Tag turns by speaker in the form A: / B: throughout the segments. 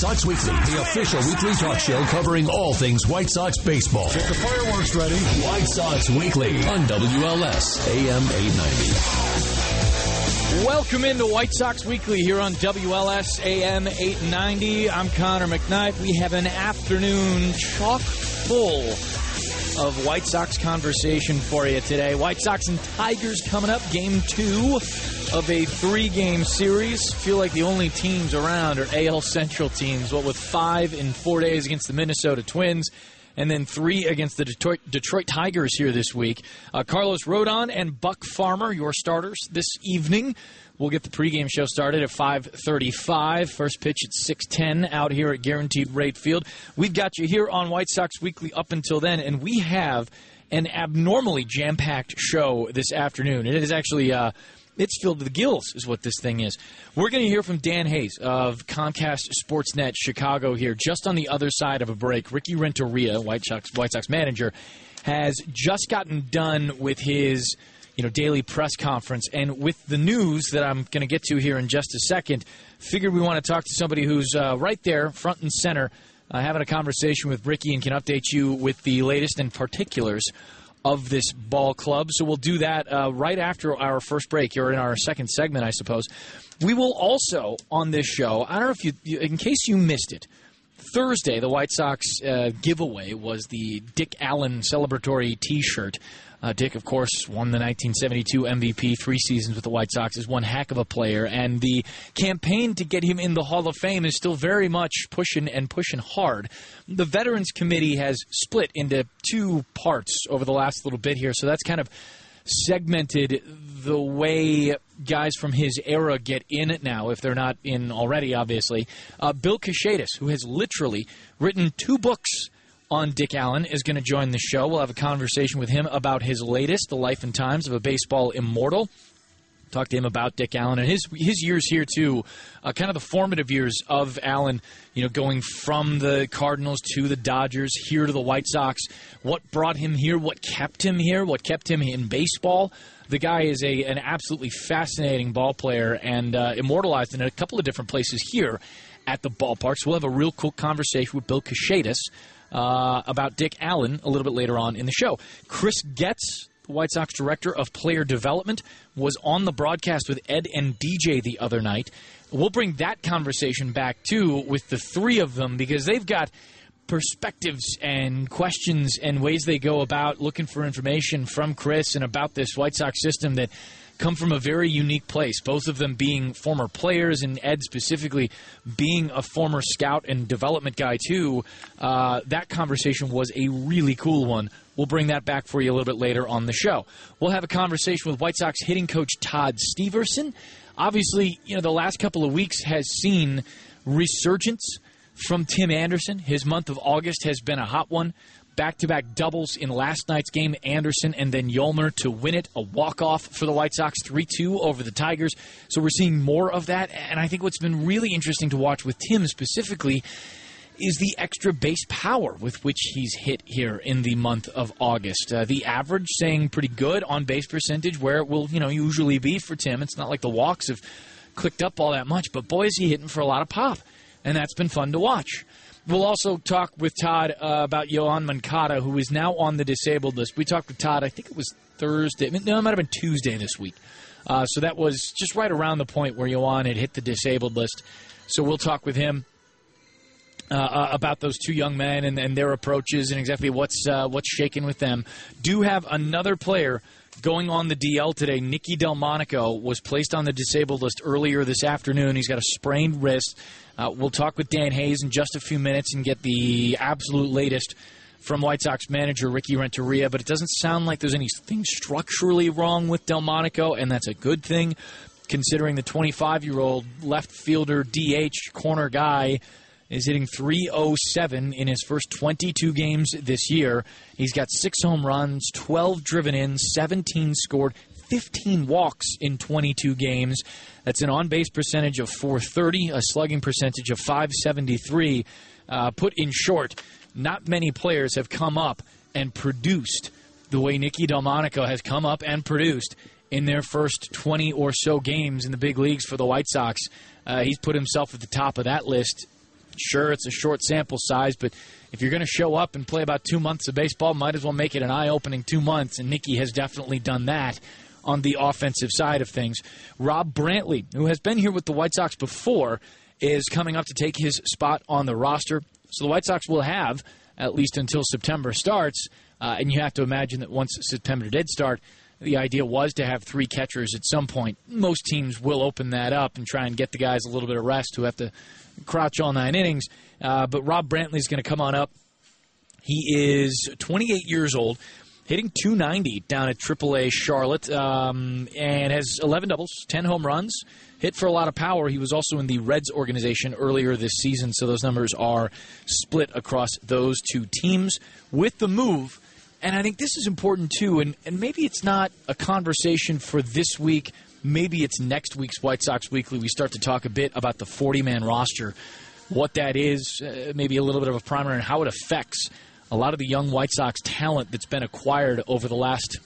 A: Sox Weekly, the official weekly talk show covering all things White Sox baseball.
B: Get the fireworks ready.
A: White Sox Weekly on WLS AM 890.
C: Welcome into White Sox Weekly here on WLS AM 890. I'm Connor McKnight. We have an afternoon chock full of White Sox conversation for you today. White Sox and Tigers coming up, game two of a three game series. Feel like the only teams around are AL Central teams, what with five in four days against the Minnesota Twins. And then three against the Detroit, Detroit Tigers here this week. Uh, Carlos Rodon and Buck Farmer, your starters this evening. We'll get the pregame show started at 5:35. First pitch at 6:10 out here at Guaranteed Rate Field. We've got you here on White Sox Weekly up until then, and we have an abnormally jam-packed show this afternoon. It is actually. Uh, it's filled to the gills, is what this thing is. We're going to hear from Dan Hayes of Comcast Sportsnet Chicago here, just on the other side of a break. Ricky Renteria, White Sox, White Sox manager, has just gotten done with his you know daily press conference, and with the news that I'm going to get to here in just a second, figured we want to talk to somebody who's uh, right there, front and center, uh, having a conversation with Ricky, and can update you with the latest and particulars of this ball club. So we'll do that uh, right after our first break, or in our second segment, I suppose. We will also on this show. I don't know if you, in case you missed it. Thursday, the White Sox uh, giveaway was the Dick Allen celebratory T-shirt. Uh, Dick, of course, won the 1972 MVP three seasons with the White Sox. Is one heck of a player, and the campaign to get him in the Hall of Fame is still very much pushing and pushing hard. The Veterans Committee has split into two parts over the last little bit here, so that's kind of segmented the way guys from his era get in it now, if they're not in already, obviously. Uh, Bill Kashatus, who has literally written two books on Dick Allen is going to join the show. We'll have a conversation with him about his latest, The Life and Times of a Baseball Immortal. Talk to him about Dick Allen and his his years here too, uh, kind of the formative years of Allen. You know, going from the Cardinals to the Dodgers, here to the White Sox. What brought him here? What kept him here? What kept him in baseball? The guy is a an absolutely fascinating ball player and uh, immortalized in a couple of different places here at the ballpark. So we'll have a real cool conversation with Bill Kashatus uh, about Dick Allen a little bit later on in the show. Chris Getz, the White Sox director of player development, was on the broadcast with Ed and DJ the other night. We'll bring that conversation back too with the three of them because they've got perspectives and questions and ways they go about looking for information from Chris and about this White Sox system that come from a very unique place. Both of them being former players, and Ed specifically being a former scout and development guy too. Uh, that conversation was a really cool one. We'll bring that back for you a little bit later on the show. We'll have a conversation with White Sox hitting coach Todd Steverson. Obviously, you know the last couple of weeks has seen resurgence from Tim Anderson. His month of August has been a hot one back to back doubles in last night's game. Anderson and then Yolmer to win it, a walk off for the White Sox, 3 2 over the Tigers. So we're seeing more of that. And I think what's been really interesting to watch with Tim specifically is the extra base power with which he's hit here in the month of August. Uh, the average saying pretty good on base percentage, where it will you know usually be for Tim. It's not like the walks have clicked up all that much, but boy is he hitting for a lot of pop, and that's been fun to watch. We'll also talk with Todd uh, about Yoan Moncada, who is now on the disabled list. We talked with Todd, I think it was Thursday. No, it might have been Tuesday this week. Uh, so that was just right around the point where Yoan had hit the disabled list. So we'll talk with him uh, uh about those two young men and, and, their approaches and exactly what's uh, what's shaking with them. Do have another player going on the DL today. Nicky Delmonico was placed on the disabled list earlier this afternoon. He's got a sprained wrist. Uh, we'll talk with Dan Hayes in just a few minutes and get the absolute latest from White Sox manager Ricky Renteria, but it doesn't sound like there's anything structurally wrong with Delmonico, and that's a good thing considering the 25 year old left fielder DH corner guy is hitting 307 in his first 22 games this year. He's got six home runs, 12 driven in, 17 scored, 15 walks in 22 games. That's an on base percentage of 430, a slugging percentage of 573. Uh, put in short, not many players have come up and produced the way Nicky Delmonico has come up and produced in their first 20 or so games in the big leagues for the White Sox. Uh, he's put himself at the top of that list Sure, it's a short sample size, but if you're going to show up and play about two months of baseball, might as well make it an eye opening two months. And Nicky has definitely done that on the offensive side of things. Rob Brantley, who has been here with the White Sox before, is coming up to take his spot on the roster. So the White Sox will have, at least until September starts, uh, and you have to imagine that once September did start, the idea was to have three catchers at some point. Most teams will open that up and try and get the guys a little bit of rest who have to crouch all nine innings. Uh, but Rob Brantley is going to come on up. He is 28 years old, hitting 290 down at AAA Charlotte, um, and has 11 doubles, 10 home runs. Hit for a lot of power. He was also in the Reds organization earlier this season, so those numbers are split across those two teams. With the move, and I think this is important too, and, and maybe it's not a conversation for this week. Maybe it's next week's White Sox Weekly. We start to talk a bit about the 40 man roster, what that is, uh, maybe a little bit of a primer, and how it affects a lot of the young White Sox talent that's been acquired over the last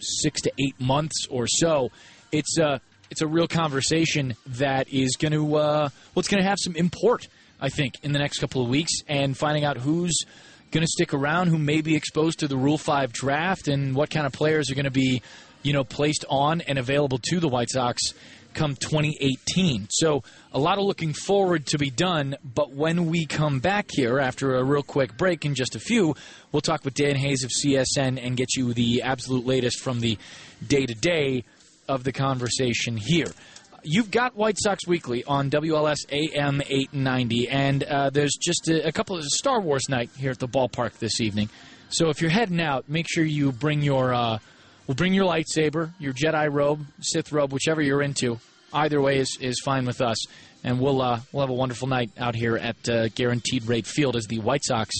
C: six to eight months or so. It's a, it's a real conversation that is going to, uh, it's going to have some import, I think, in the next couple of weeks, and finding out who's going to stick around, who may be exposed to the Rule 5 draft, and what kind of players are going to be, you know, placed on and available to the White Sox come 2018. So a lot of looking forward to be done. But when we come back here after a real quick break in just a few, we'll talk with Dan Hayes of CSN and get you the absolute latest from the day to day of the conversation here. You've got White Sox Weekly on WLS AM 890, and uh, there's just a, a couple of Star Wars night here at the ballpark this evening. So if you're heading out, make sure you bring your uh, well, bring your lightsaber, your Jedi robe, Sith robe, whichever you're into. Either way is, is fine with us, and we'll uh, we'll have a wonderful night out here at uh, Guaranteed Rate Field as the White Sox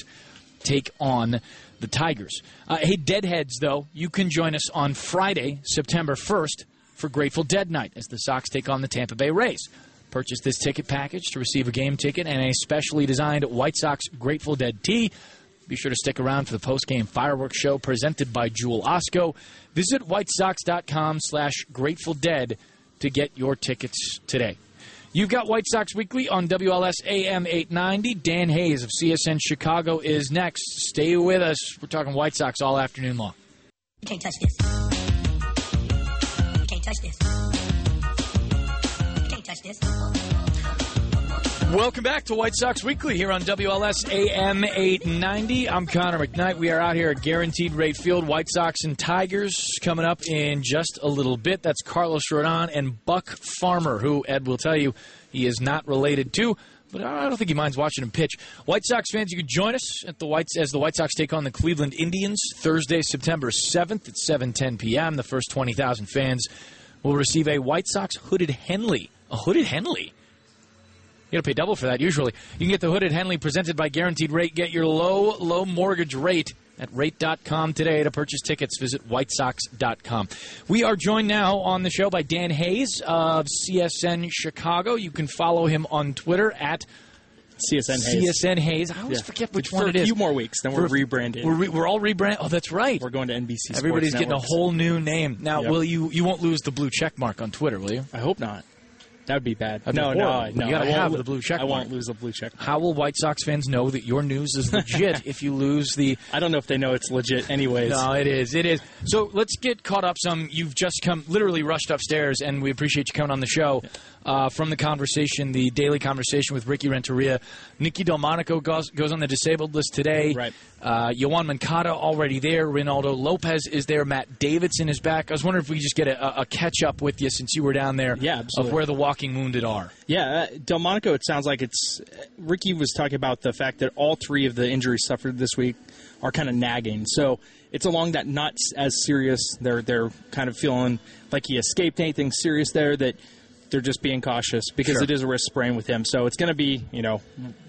C: take on the Tigers. Uh, hey, Deadheads, though, you can join us on Friday, September 1st for Grateful Dead Night as the Sox take on the Tampa Bay Rays. Purchase this ticket package to receive a game ticket and a specially designed White Sox Grateful Dead tee. Be sure to stick around for the post-game fireworks show presented by Jewel Osco. Visit whitesox.com slash Grateful Dead to get your tickets today. You've got White Sox Weekly on WLS AM 890. Dan Hayes of CSN Chicago is next. Stay with us. We're talking White Sox all afternoon long.
B: You can't touch this. You can't touch this.
C: Welcome back to White Sox Weekly here on WLS AM 890. I'm Connor McKnight. We are out here at Guaranteed Rate Field. White Sox and Tigers coming up in just a little bit. That's Carlos Rodon and Buck Farmer, who Ed will tell you he is not related to. But I don't think he minds watching him pitch. White Sox fans, you can join us at the Whites as the White Sox take on the Cleveland Indians Thursday, September 7th at 7:10 p.m. The first 20,000 fans will receive a White Sox hooded Henley. A hooded Henley. You got to pay double for that usually. You can get the Hooded Henley presented by Guaranteed Rate. Get your low, low mortgage rate at rate.com today. To purchase tickets, visit whitesox.com. We are joined now on the show by Dan Hayes of CSN Chicago. You can follow him on Twitter at
D: CSN Hayes.
C: CSN Hayes. I always
D: Yeah.
C: forget which
D: For
C: one it is.
D: For a few more weeks, then we're
C: For-
D: rebranding.
C: We're, re- we're all rebrand. Oh, that's right.
D: We're going to NBC. Sports
C: Everybody's getting a whole new name. Now,
D: Yep.
C: will you you won't lose the blue check mark on Twitter, will you?
D: I hope not. That would be bad.
C: That'd be
D: no, no, no.
C: You gotta have the blue check
D: I won't lose the blue check. mark.
C: How will White Sox fans know that your news is legit if you lose the
D: I don't know if they know it's legit. Anyways,
C: No, it is. It is. So let's get caught up some. You've just come, literally rushed upstairs, and we appreciate you coming on the show. Uh, from the conversation, the daily conversation with Ricky Renteria, Nicky Delmonico goes, goes on the disabled list today.
D: Right.
C: Uh, Yoan Moncada already there. Reynaldo Lopez is there. Matt Davidson is back. I was wondering if we could just get a, a catch up with you since you were down there.
D: Yeah,
C: Of where the walking wounded are.
D: Yeah, uh, Delmonico. It sounds like it's. Ricky was talking about the fact that all three of the injuries suffered this week are kind of nagging. So it's along that not as serious. They're they're kind of feeling like he escaped anything serious there. That they're just being cautious because
C: Sure.
D: it is a wrist sprain with him. So it's going to be you know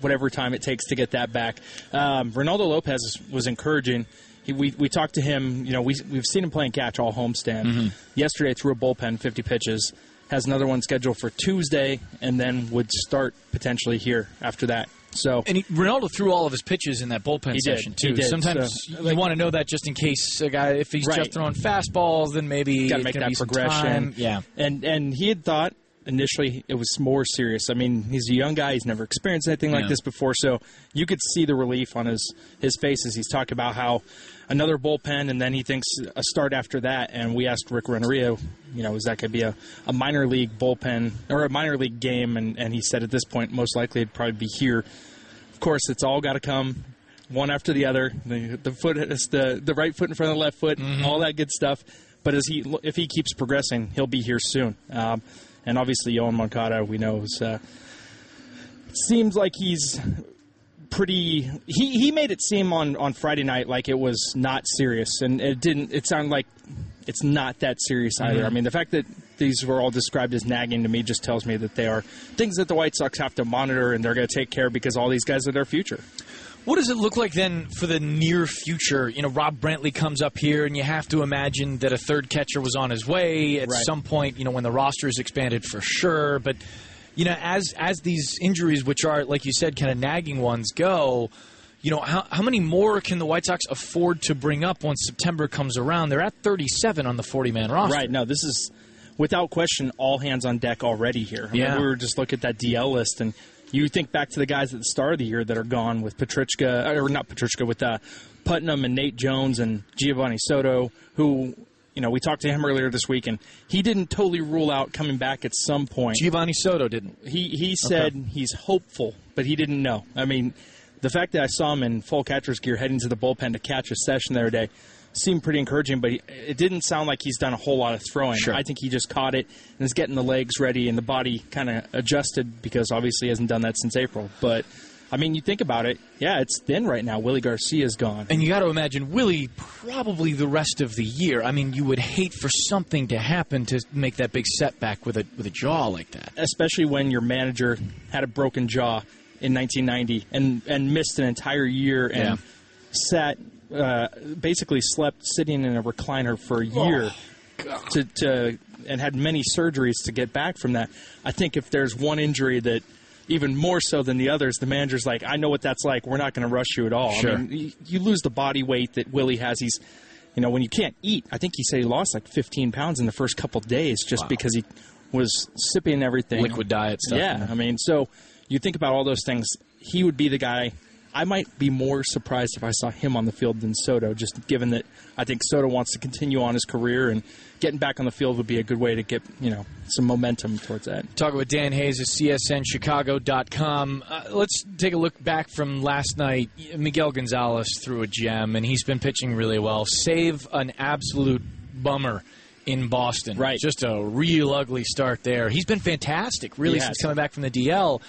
D: whatever time it takes to get that back. Um, Reynaldo Lopez was encouraging. He, we, we talked to him. You know, we, we've seen him playing catch all homestand.
C: Mm-hmm.
D: Yesterday threw a bullpen, 50 pitches. Has another one scheduled for Tuesday, and then would start potentially here after that. So
C: And he, Reynaldo threw all of his pitches in that bullpen
D: did.
C: session too.
D: did.
C: Sometimes
D: So,
C: you want to know that just in case a guy, if he's
D: Right.
C: just throwing fastballs, then maybe
D: got to make that progression.
C: Yeah,
D: and and he had thought initially it was more serious. I mean, he's a young guy; he's never experienced anything like
C: Yeah.
D: this before, so you could see the relief on his his face as he's talking about how another bullpen, and then he thinks a start after that. And we asked Rick Renteria, you know, is that going to be a, a minor league bullpen or a minor league game? And, and he said at this point, most likely it'd probably be here. Of course, it's all got to come one after the other. The, the foot the the right foot in front of the left foot, all that good stuff. But as he if he keeps progressing, he'll be here soon. Um, and obviously, Yoan Moncada, we know, is, uh, seems like he's pretty. He he made it seem on on Friday night like it was not serious, and it didn't. It sounded like it's not that serious either. I mean, the fact that these were all described as nagging to me just tells me that they are things that the White Sox have to monitor and they're going to take care of because all these guys are their future.
C: What does it look like then for the near future? You know, Rob Brantley comes up here, and you have to imagine that a third catcher was on his way at
D: Right.
C: some point. You know, when the roster is expanded for sure. But you know, as as these injuries, which are like you said, kind of nagging ones, go. You know, how, how many more can the White Sox afford to bring up once September comes around? They're at 37 on the 40 man roster.
D: Right. No, this is without question all hands on deck already here. I mean,
C: Yeah.
D: we were just looking at that DL list, and you think back to the guys at the start of the year that are gone with Petricka, or not Petricka, with uh, Putnam and Nate Jones and Geovany Soto, who. You know, we talked to him earlier this week, and he didn't totally rule out coming back at some point.
C: Geovany Soto didn't.
D: He he said he's hopeful, but he didn't know. I mean, the fact that I saw him in full catcher's gear heading to the bullpen to catch a session the other day seemed pretty encouraging. But he, it didn't sound like he's done a whole lot of throwing.
C: Sure.
D: I think he just caught it and is getting the legs ready and the body kind of adjusted because obviously he hasn't done that since April. But I mean, you think about it, yeah, it's thin right now. Willy Garcia's gone.
C: And you got to imagine Willie probably the rest of the year. I mean, you would hate for something to happen to make that big setback with a with a jaw like that.
D: especially when your manager had a broken jaw in 1990 and and missed an entire year and
C: Yeah.
D: sat uh, basically slept sitting in a recliner for a year to, to and had many surgeries to get back from that. I think if there's one injury that even more so than the others, the manager's like, I know what that's like. We're not going to rush you at all.
C: Sure.
D: I mean, you, you lose the body weight that Willie has. He's, you know, when you can't eat. I think he said he lost like 15 pounds in the first couple days just
C: Wow.
D: because he was sipping everything.
C: Liquid diet stuff.
D: Yeah, I mean, so you think about all those things. He would be the guy. I might be more surprised if I saw him on the field than Soto, just given that I think Soto wants to continue on his career and getting back on the field would be a good way to get you know some momentum towards that.
C: Talking with Dan Hayes of CSNChicago.com. Uh, let's take a look back from last night. Miguel Gonzalez threw a gem, and he's been pitching really well. Save an absolute bummer in Boston.
D: Right.
C: Just a real ugly start there. He's been fantastic, really,
D: He
C: since coming back from the DL.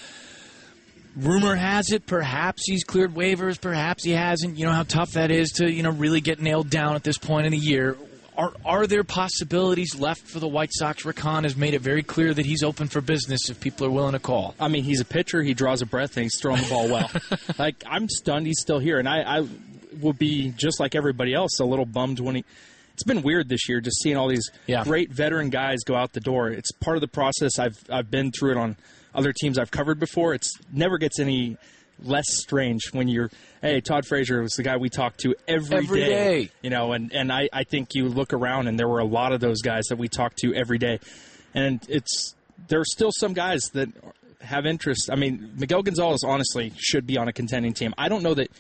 C: Rumor has it, perhaps he's cleared waivers, perhaps he hasn't. You know how tough that is to you know really get nailed down at this point in the year. Are are there possibilities left for the White Sox? Rick Hahn has made it very clear that he's open for business if people are willing to call.
D: I mean, he's a pitcher. He draws a breath and he's throwing the ball well. like I'm stunned he's still here, and I, I will be just like everybody else, a little bummed when he. It's been weird this year, just seeing all these
C: Yeah.
D: great veteran guys go out the door. It's part of the process. I've I've been through it on other teams I've covered before. It's never gets any less strange when you're. Hey, Todd Frazier was the guy we talked to every
C: Every day.
D: You know, and and I I think you look around and there were a lot of those guys that we talked to every day, and it's there are still some guys that have interest. I mean, Miguel Gonzalez honestly should be on a contending team. I don't know that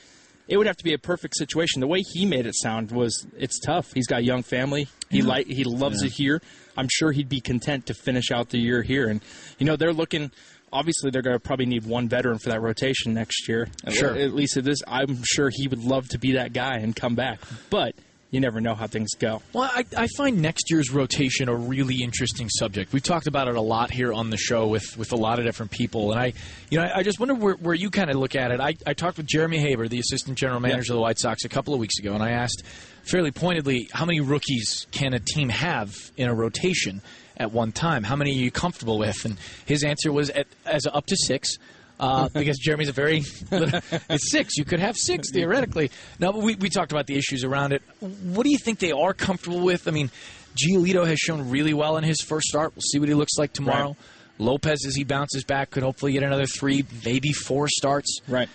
D: it would have to be a perfect situation. The way he made it sound was it's tough. He's got a young family. He like he loves it here. I'm sure he'd be content to finish out the year here. And you know they're looking. Obviously, they're going to probably need one veteran for that rotation next year.
C: Sure.
D: At least at this, I'm sure he would love to be that guy and come back. But you never know how things go.
C: Well, I, I find next year's rotation a really interesting subject. We've talked about it a lot here on the show with, with a lot of different people, and I, you know, I, I just wonder where, where you kind of look at it. I, I talked with Jeremy Haber, the assistant general manager of the White Sox, a couple of weeks ago, and I asked fairly pointedly, how many rookies can a team have in a rotation at one time? How many are you comfortable with? And his answer was at, as up to six. Uh, because Jeremy's a very it's six. You could have six theoretically. Now, but we, we talked about the issues around it. What do you think they are comfortable with? I mean, Giolito has shown really well in his first start. We'll see what he looks like tomorrow.
D: Right.
C: Lopez, as he bounces back, could hopefully get another three, maybe four starts.
D: Right.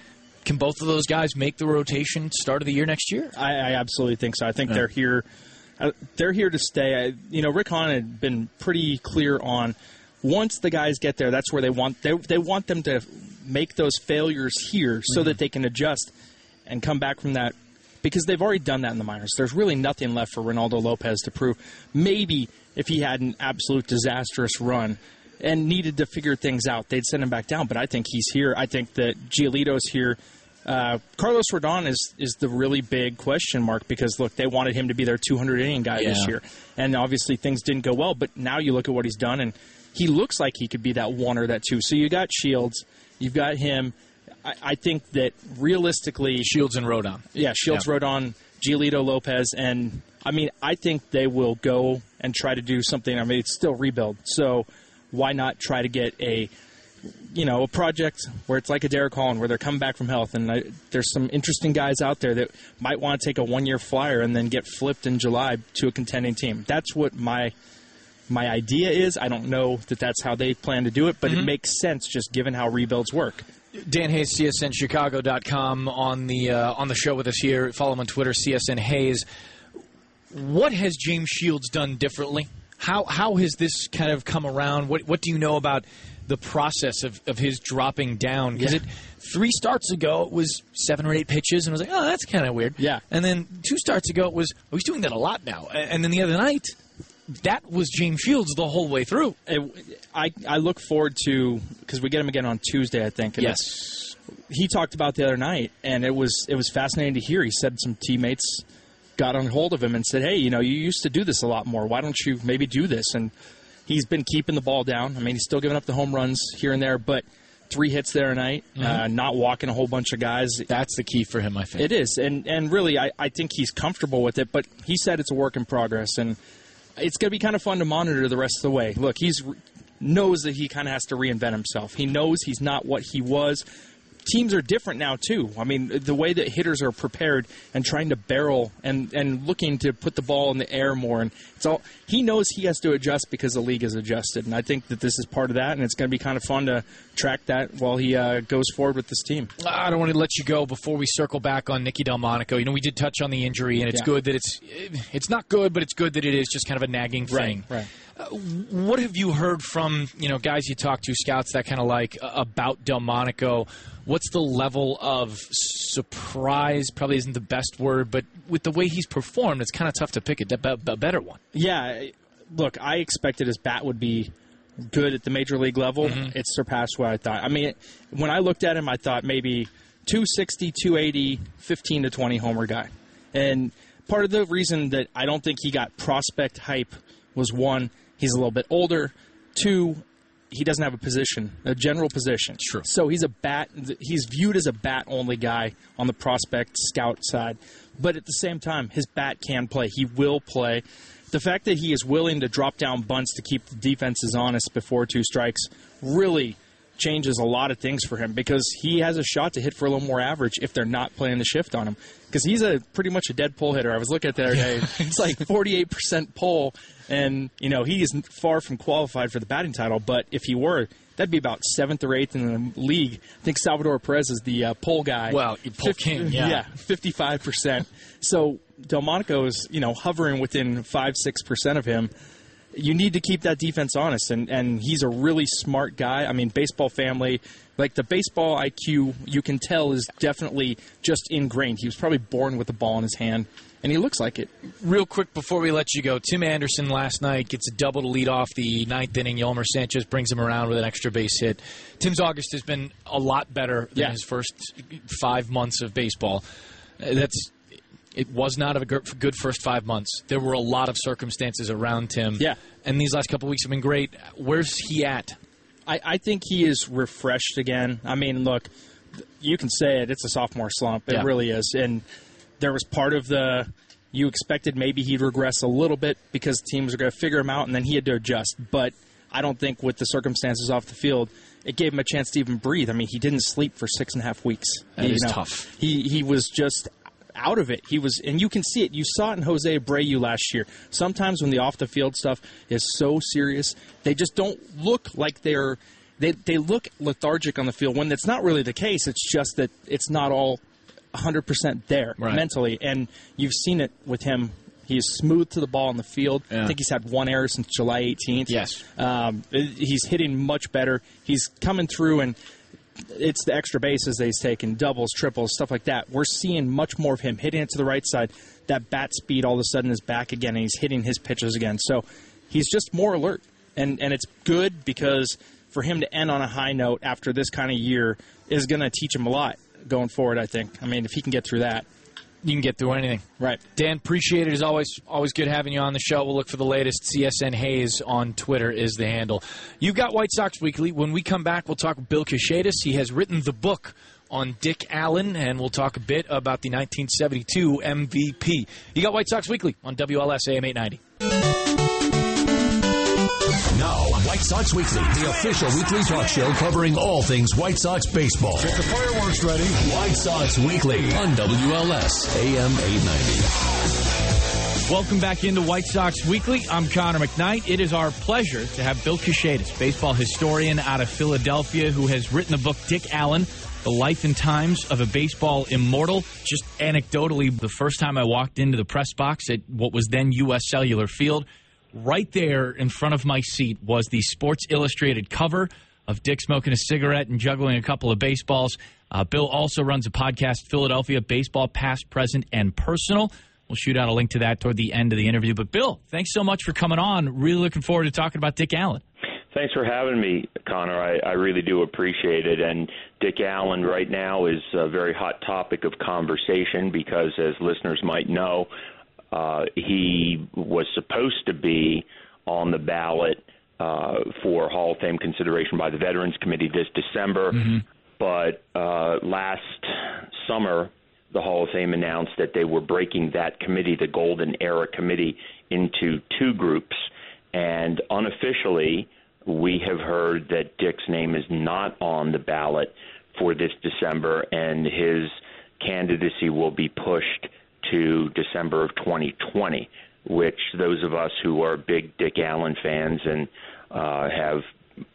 C: Can both of those guys make the rotation start of the year next year?
D: I, I absolutely think so. I think they're here. Uh, they're here to stay. I, you know, Rick Hahn had been pretty clear on once the guys get there, that's where they want they, they want them to make those failures here so that they can adjust and come back from that because they've already done that in the minors. There's really nothing left for Reynaldo Lopez to prove. Maybe if he had an absolute disastrous run and needed to figure things out, they'd send him back down. But I think he's here. I think that Giolito's here. Uh, Carlos Rodon is is the really big question mark because look, they wanted him to be their 200 inning guy this year, and obviously things didn't go well. But now you look at what he's done, and he looks like he could be that one or that two. So you got Shields, you've got him. I, I think that realistically,
C: Shields and Rodon.
D: yeah, Shields
C: Yeah.
D: wrote on Giolito Lopez, and I mean, I think they will go and try to do something. I mean, it's still rebuild, so why not try to get a, you know, a project where it's like a Derek Holland, where they're coming back from health, and I, there's some interesting guys out there that might want to take a one-year flyer and then get flipped in July to a contending team. That's what my my idea is. I don't know that that's how they plan to do it, but it makes sense just given how rebuilds work.
C: Dan Hayes, CSNChicago.com on the uh, on the show with us here. Follow him on Twitter, CSN Hayes. What has James Shields done differently? How how has this kind of come around? What what do you know about the process of, of his dropping down? Because
D: Yeah.
C: it three starts ago it was seven or eight pitches, and I was like, oh, that's kind of weird.
D: Yeah.
C: And then two starts ago it was oh, he's doing that a lot now. And then the other night, that was James Shields the whole way through.
D: It, I I look forward to because we get him again on Tuesday, I think. and
C: Yes.
D: he talked about the other night, and it was it was fascinating to hear. He said some teammates got on hold of him and said, "Hey, you know, you used to do this a lot more. Why don't you maybe do this?" And he's been keeping the ball down. I mean, he's still giving up the home runs here and there, but three hits there a night, uh, not walking a whole bunch of guys.
C: That's the key for him, I think.
D: It is, and and really, I, I think he's comfortable with it. But he said it's a work in progress, and it's going to be kind of fun to monitor the rest of the way. Look, he's knows that he kind of has to reinvent himself. He knows he's not what he was. Teams are different now too. I mean, the way that hitters are prepared and trying to barrel and and looking to put the ball in the air more, and it's all he knows he has to adjust because the league has adjusted. And I think that this is part of that, and it's going to be kind of fun to track that while he uh, goes forward with this team.
C: I don't want to let you go before we circle back on Nicky Delmonico. You know, we did touch on the injury, and it's
D: Yeah.
C: good that it's it's not good, but it's good that it is just kind of a nagging thing.
D: right.
C: Uh, what have you heard from you know guys you talk to, scouts that kind of like about Delmonico? What's the level of surprise? Probably isn't the best word, but with the way he's performed, it's kind of tough to pick a, de- a better one.
D: Yeah, look, I expected his bat would be good at the major league level.
C: Mm-hmm.
D: It surpassed what I thought. I mean, it, when I looked at him, I thought maybe 260, 280, 15 to 20 homer guy. And part of the reason that I don't think he got prospect hype was one, he's a little bit older. Two, he doesn't have a position, a general position.
C: True.
D: So he's a bat. He's viewed as a bat only guy on the prospect scout side, but at the same time, his bat can play. He will play. The fact that he is willing to drop down bunts to keep the defenses honest before two strikes really changes a lot of things for him because he has a shot to hit for a little more average if they're not playing the shift on him. Because he's a pretty much a dead pull hitter. I was looking at that the other day. It's like 48% pull, and you know he is far from qualified for the batting title. But if he were, that'd be about seventh or eighth in the league. I think Salvador Perez is the uh, pull guy.
C: Well, pull king, yeah.
D: fifty-five percent. So Delmonico is you know hovering within five six percent of him. You need to keep that defense honest, and and he's a really smart guy. I mean, baseball family, like the baseball IQ, you can tell is definitely just ingrained. He was probably born with the ball in his hand, and he looks like it.
C: Real quick before we let you go, Tim Anderson last night gets a double to lead off the ninth inning. Yolmer Sanchez brings him around with an extra base hit. Tim's August has been a lot better than
D: Yeah.
C: his first five months of baseball. That's it was not a good first five months. There were a lot of circumstances around Tim.
D: Yeah.
C: and these last couple weeks have been great. Where's he at?
D: I, I think he is refreshed again. I mean, look, you can say it. It's a sophomore slump. It
C: Yeah.
D: really is. And there was part of the you expected maybe he'd regress a little bit because teams are going to figure him out, and then he had to adjust. But I don't think with the circumstances off the field, it gave him a chance to even breathe. I mean, he didn't sleep for six and a half weeks.
C: That
D: You
C: is
D: know,
C: tough.
D: He he was just out of it. He was, and you can see it. You saw it in Jose Abreu last year. Sometimes when the off the field stuff is so serious, they just don't look like they're. They they look lethargic on the field when that's not really the case. It's just that it's not all 100% there
C: Right.
D: mentally, and you've seen it with him He is smooth to the ball on the field.
C: Yeah.
D: I think he's had one error since July 18th.
C: Yes.
D: Um, he's hitting much better. He's coming through and it's the extra bases that he's taking, doubles, triples, stuff like that. We're seeing much more of him hitting it to the right side. That bat speed all of a sudden is back again, and he's hitting his pitches again. So he's just more alert, and and it's good because for him to end on a high note after this kind of year is going to teach him a lot going forward. I think. I mean, if he can get through that,
C: You can get through anything.
D: right?
C: Dan, appreciate it as always. Always good having you on the show. We'll look for the latest. CSN Hayes on Twitter is the handle. You've got White Sox Weekly. When we come back, we'll talk with Bill Kashatus. He has written the book on Dick Allen, and we'll talk a bit about the 1972 MVP. You got White Sox Weekly on WLS AM 890.
A: White Sox Weekly, the official weekly talk show covering all things White Sox baseball.
E: Get the fireworks ready.
A: White Sox Weekly on WLS AM 890.
C: Welcome back into White Sox Weekly. I'm Connor McKnight. It is our pleasure to have Bill Kashatus, baseball historian out of Philadelphia, who has written the book Dick Allen, The Life and Times of a Baseball Immortal. Just anecdotally, the first time I walked into the press box at what was then U.S. Cellular Field, right there in front of my seat was the Sports Illustrated cover of Dick smoking a cigarette and juggling a couple of baseballs. Uh, Bill also runs a podcast, Philadelphia Baseball Past, Present, and Personal. We'll shoot out a link to that toward the end of the interview. But Bill, thanks so much for coming on. Really looking forward to talking about Dick Allen.
F: Thanks for having me, Connor. I, I really do appreciate it. And Dick Allen right now is a very hot topic of conversation because, as listeners might know, uh, he was supposed to be on the ballot uh, for Hall of Fame consideration by the Veterans Committee this December. But uh, last summer, the Hall of Fame announced that they were breaking that committee, the Golden Era Committee, into two groups. And unofficially, we have heard that Dick's name is not on the ballot for this December, and his candidacy will be pushed to December of 2020, which those of us who are big Dick Allen fans and uh, have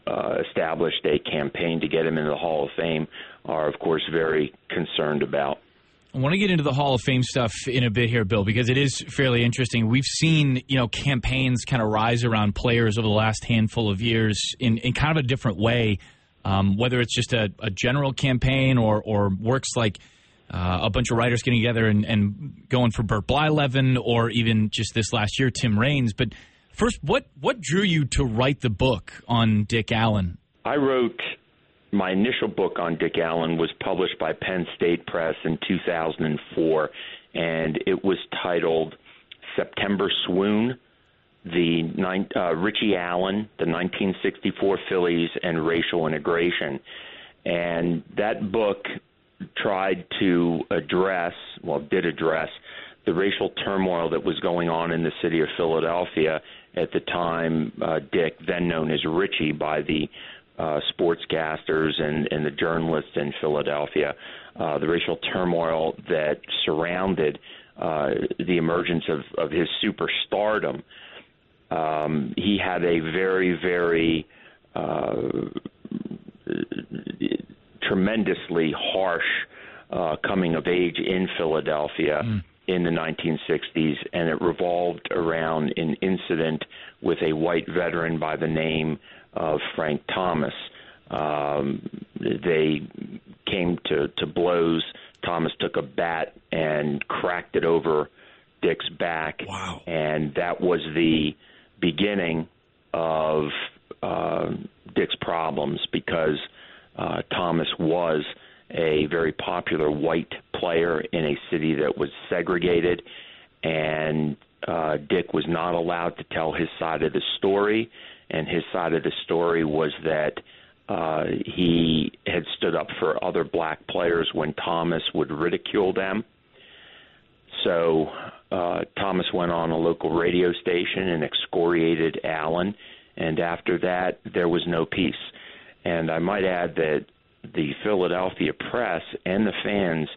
F: uh, established a campaign to get him into the Hall of Fame are, of course, very concerned about.
C: I want to get into the Hall of Fame stuff in a bit here, Bill, because it is fairly interesting. We've seen, you know, campaigns kind of rise around players over the last handful of years in, in kind of a different way, um, whether it's just a, a general campaign or, or works like uh, a bunch of writers getting together and, and going for Bert Blyleven or even just this last year, Tim Raines. But first, what, what drew you to write the book on Dick Allen?
F: I wrote my initial book on Dick Allen was published by Penn State Press in 2004, and it was titled September Swoon: The uh, Richie Allen, the 1964 Phillies, and Racial Integration. And that book tried to address, well, did address the racial turmoil that was going on in the city of Philadelphia at the time. Uh, Dick, then known as Richie by the uh, sportscasters and, and the journalists in Philadelphia, uh, the racial turmoil that surrounded uh, the emergence of, of his superstardom. Um, he had a very, very uh, tremendously harsh uh, coming of age in Philadelphia in the 1960s, and it revolved around an incident with a white veteran by the name of Frank Thomas. Um, they came to, to blows. Thomas took a bat and cracked it over Dick's back.
C: Wow.
F: And that was the beginning of uh, Dick's problems because uh, Thomas was a very popular white player in a city that was segregated, and uh, Dick was not allowed to tell his side of the story. And his side of the story was that uh, he had stood up for other black players when Thomas would ridicule them. So uh, Thomas went on a local radio station and excoriated Allen, and after that, there was no peace. And I might add that the Philadelphia press and the fans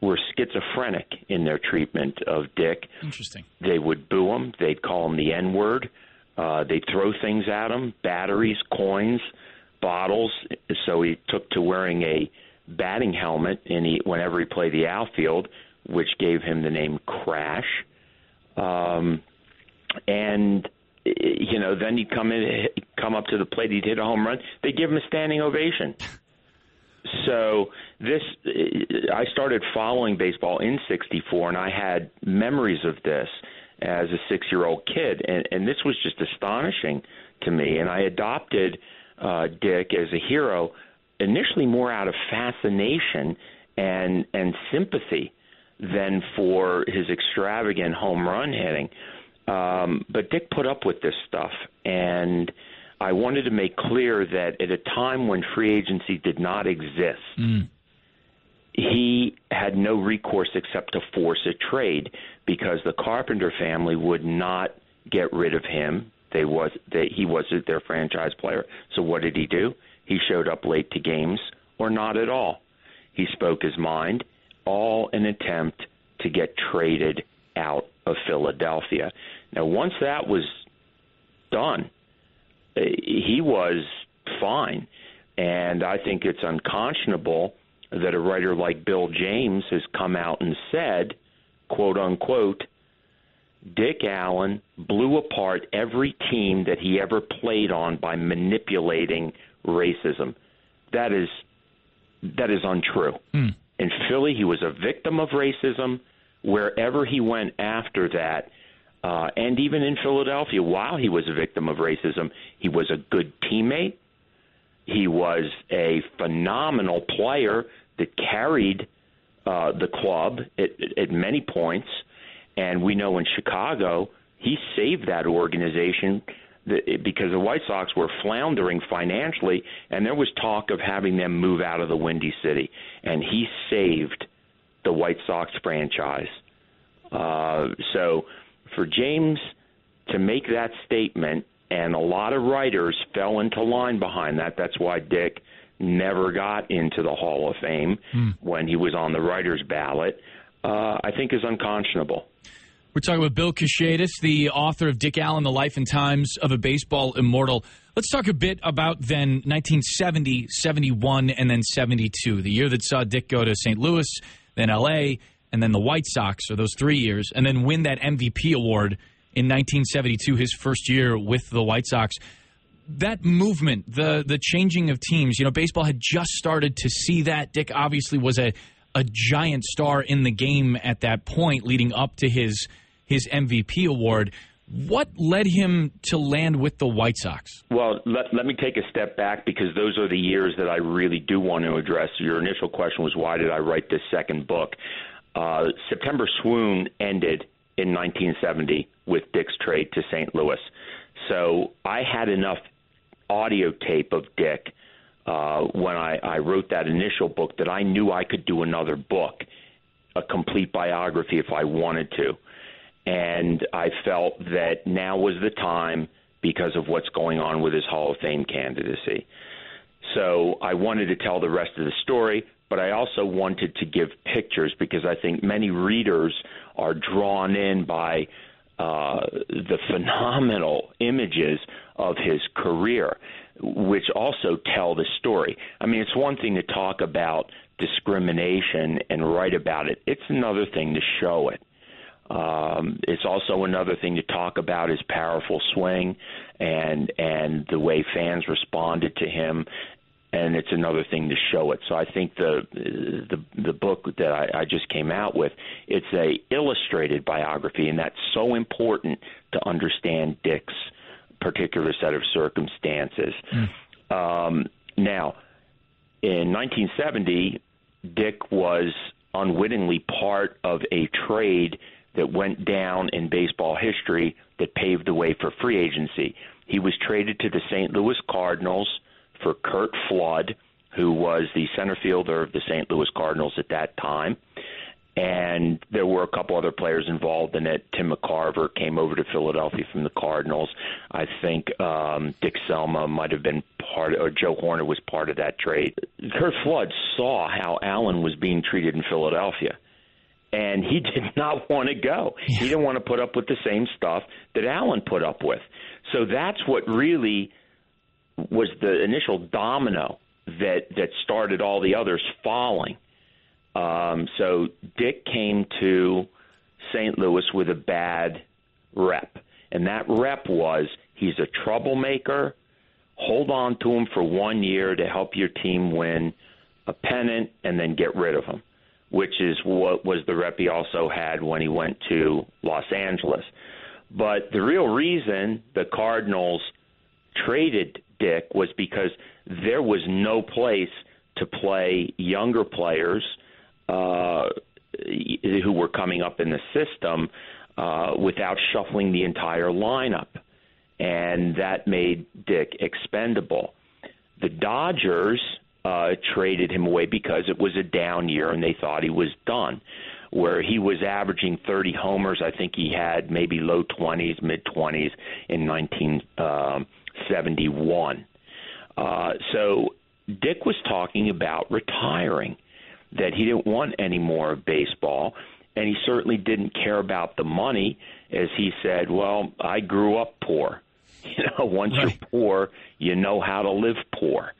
F: were schizophrenic in their treatment of Dick.
C: Interesting.
F: They would boo him. They'd call him the N word. Uh, they'd throw things at him batteries, coins, bottles. So he took to wearing a batting helmet and he, whenever he played the outfield, which gave him the name Crash. Um, and you know, then he'd come in, come up to the plate, he'd hit a home run. They give him a standing ovation. So this, I started following baseball in '64, and I had memories of this as a six-year-old kid, and, and this was just astonishing to me. And I adopted uh, Dick as a hero initially more out of fascination and and sympathy than for his extravagant home run hitting. Um, but Dick put up with this stuff, and I wanted to make clear that at a time when free agency did not exist,
C: Mm.
F: he had no recourse except to force a trade because the Carpenter family would not get rid of him. They was they, he wasn't their franchise player. So what did he do? He showed up late to games or not at all. He spoke his mind, all an attempt to get traded out of Philadelphia. Now, once that was done, eh, he was fine. And I think it's unconscionable that a writer like Bill James has come out and said, quote unquote, Dick Allen blew apart every team that he ever played on by manipulating racism. That is that is untrue. In Philly, he was a victim of racism. Wherever he went after that, uh, and even in Philadelphia, while he was a victim of racism, he was a good teammate. He was a phenomenal player that carried uh, the club at, at many points. And we know in Chicago, he saved that organization because the White Sox were floundering financially, and there was talk of having them move out of the Windy City. And he saved the White Sox franchise. Uh, so for James to make that statement, and a lot of writers fell into line behind that. That's why Dick never got into the Hall of Fame when he was on the writers' ballot. Uh, I think is unconscionable.
C: We're talking with Bill Kashatus, the author of Dick Allen, The Life and Times of a Baseball Immortal. Let's talk a bit about then 1970, 71, and then 72, the year that saw Dick go to St. Louis, then LA, and then the White Sox, or those three years, and then win that MVP award in 1972, his first year with the White Sox. That movement, the the changing of teams, you know, baseball had just started to see that. Dick obviously was a a giant star in the game at that point, leading up to his his MVP award. What led him to land with the White Sox?
F: Well, let, let me take a step back because those are the years that I really do want to address. Your initial question was why did I write this second book? Uh, September Swoon ended in 1970 with Dick's trade to St. Louis. So I had enough audio tape of Dick uh, when I, I wrote that initial book that I knew I could do another book, a complete biography if I wanted to. And I felt that now was the time because of what's going on with his Hall of Fame candidacy. So I wanted to tell the rest of the story, but I also wanted to give pictures because I think many readers are drawn in by uh, the phenomenal images of his career, which also tell the story. I mean, it's one thing to talk about discrimination and write about it, it's another thing to show it. Um, it's also another thing to talk about his powerful swing and and the way fans responded to him, and it's another thing to show it. So I think the the the book that I, I just came out with it's a illustrated biography, and that's so important to understand Dick's particular set of circumstances. Um, now, in 1970, Dick was unwittingly part of a trade that went down in baseball history that paved the way for free agency. He was traded to the St. Louis Cardinals for Curt Flood, who was the center fielder of the St. Louis Cardinals at that time. And there were a couple other players involved in it. Tim McCarver came over to Philadelphia from the Cardinals. I think um, Dick Selma might have been part, of, or Joe Hoerner was part of that trade. Curt Flood saw how Allen was being treated in Philadelphia and he did not want to go. He didn't want to put up with the same stuff that Allen put up with. So that's what really was the initial domino that that started all the others falling. Um, so Dick came to St. Louis with a bad rep. And that rep was he's a troublemaker. Hold on to him for one year to help your team win a pennant and then get rid of him, which is what was the rep he also had when he went to Los Angeles. But the real reason the Cardinals traded Dick was because there was no place to play younger players uh, who were coming up in the system uh, without shuffling the entire lineup. And that made Dick expendable. The Dodgers uh, traded him away because it was a down year and they thought he was done. Where he was averaging 30 homers, I think he had maybe low 20s, mid 20s in 1971. Uh, so Dick was talking about retiring, that he didn't want any more of baseball, and he certainly didn't care about the money, as he said, Well, I grew up poor. You know, once right. you're poor, you know how to live poor.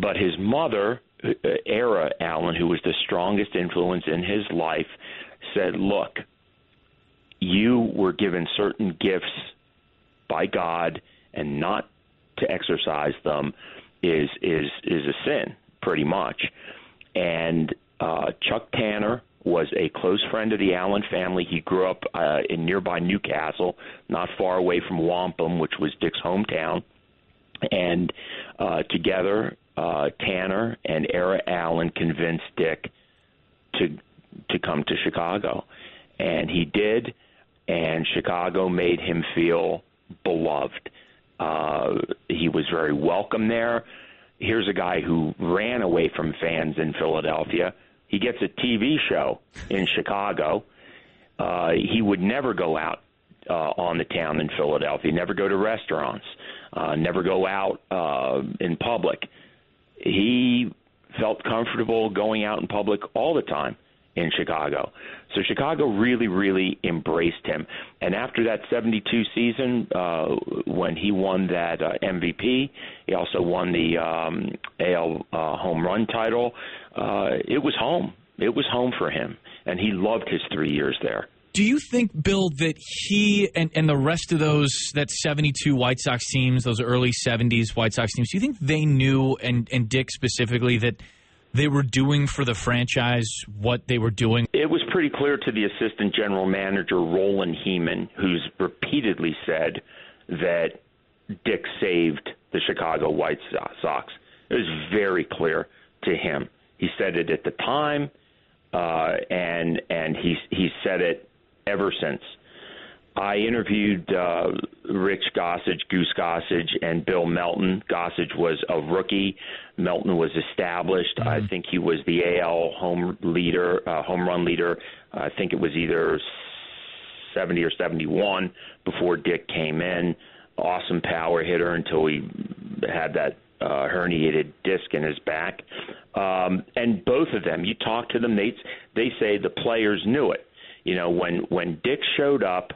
F: But his mother, uh, Era Allen, who was the strongest influence in his life, said, Look, you were given certain gifts by God, and not to exercise them is is is a sin, pretty much. And uh, Chuck Tanner was a close friend of the Allen family. He grew up uh, in nearby New Castle, not far away from Wampum, which was Dick's hometown. And uh, together, uh, Tanner and Era Allen convinced Dick to to come to Chicago, and he did. And Chicago made him feel beloved. Uh, he was very welcome there. Here's a guy who ran away from fans in Philadelphia. He gets a TV show in Chicago. Uh, he would never go out uh, on the town in Philadelphia, never go to restaurants, uh, never go out uh, in public. He felt comfortable going out in public all the time in Chicago. So Chicago really, really embraced him. And after that 72 season, uh, when he won that uh, MVP, he also won the um, AL uh, home run title. Uh, it was home. It was home for him. And he loved his three years there.
C: Do you think, Bill, that he and, and the rest of those, that 72 White Sox teams, those early 70s White Sox teams, do you think they knew, and, and Dick specifically, that – they were doing for the franchise what they were doing?
F: It was pretty clear to the assistant general manager, Roland Hemond, who's repeatedly said that Dick saved the Chicago White Sox. It was very clear to him. He said it at the time, uh, and and he he said it ever since. I interviewed uh, Rich Gossage, Goose Gossage, and Bill Melton. Gossage was a rookie. Melton was established. Mm-hmm. I think he was the AL home leader, uh, home run leader. I think it was either 70 or 71 before Dick came in. Awesome power hitter until he had that uh, herniated disc in his back. Um, and both of them, you talk to them, they they say the players knew it. You know, when when Dick showed up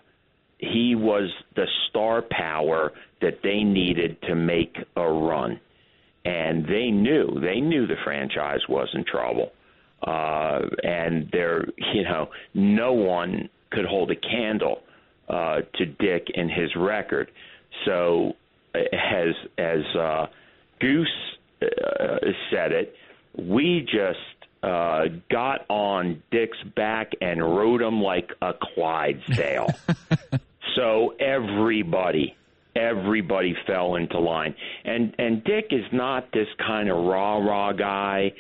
F: he was the star power that they needed to make a run. And they knew, they knew the franchise was in trouble. Uh, and there, you know, no one could hold a candle uh, to Dick and his record. So, as as uh, Goose uh, said it, we just uh, got on Dick's back and rode him like a Clydesdale. So everybody, everybody fell into line. And and Dick is not this kind of rah rah guy.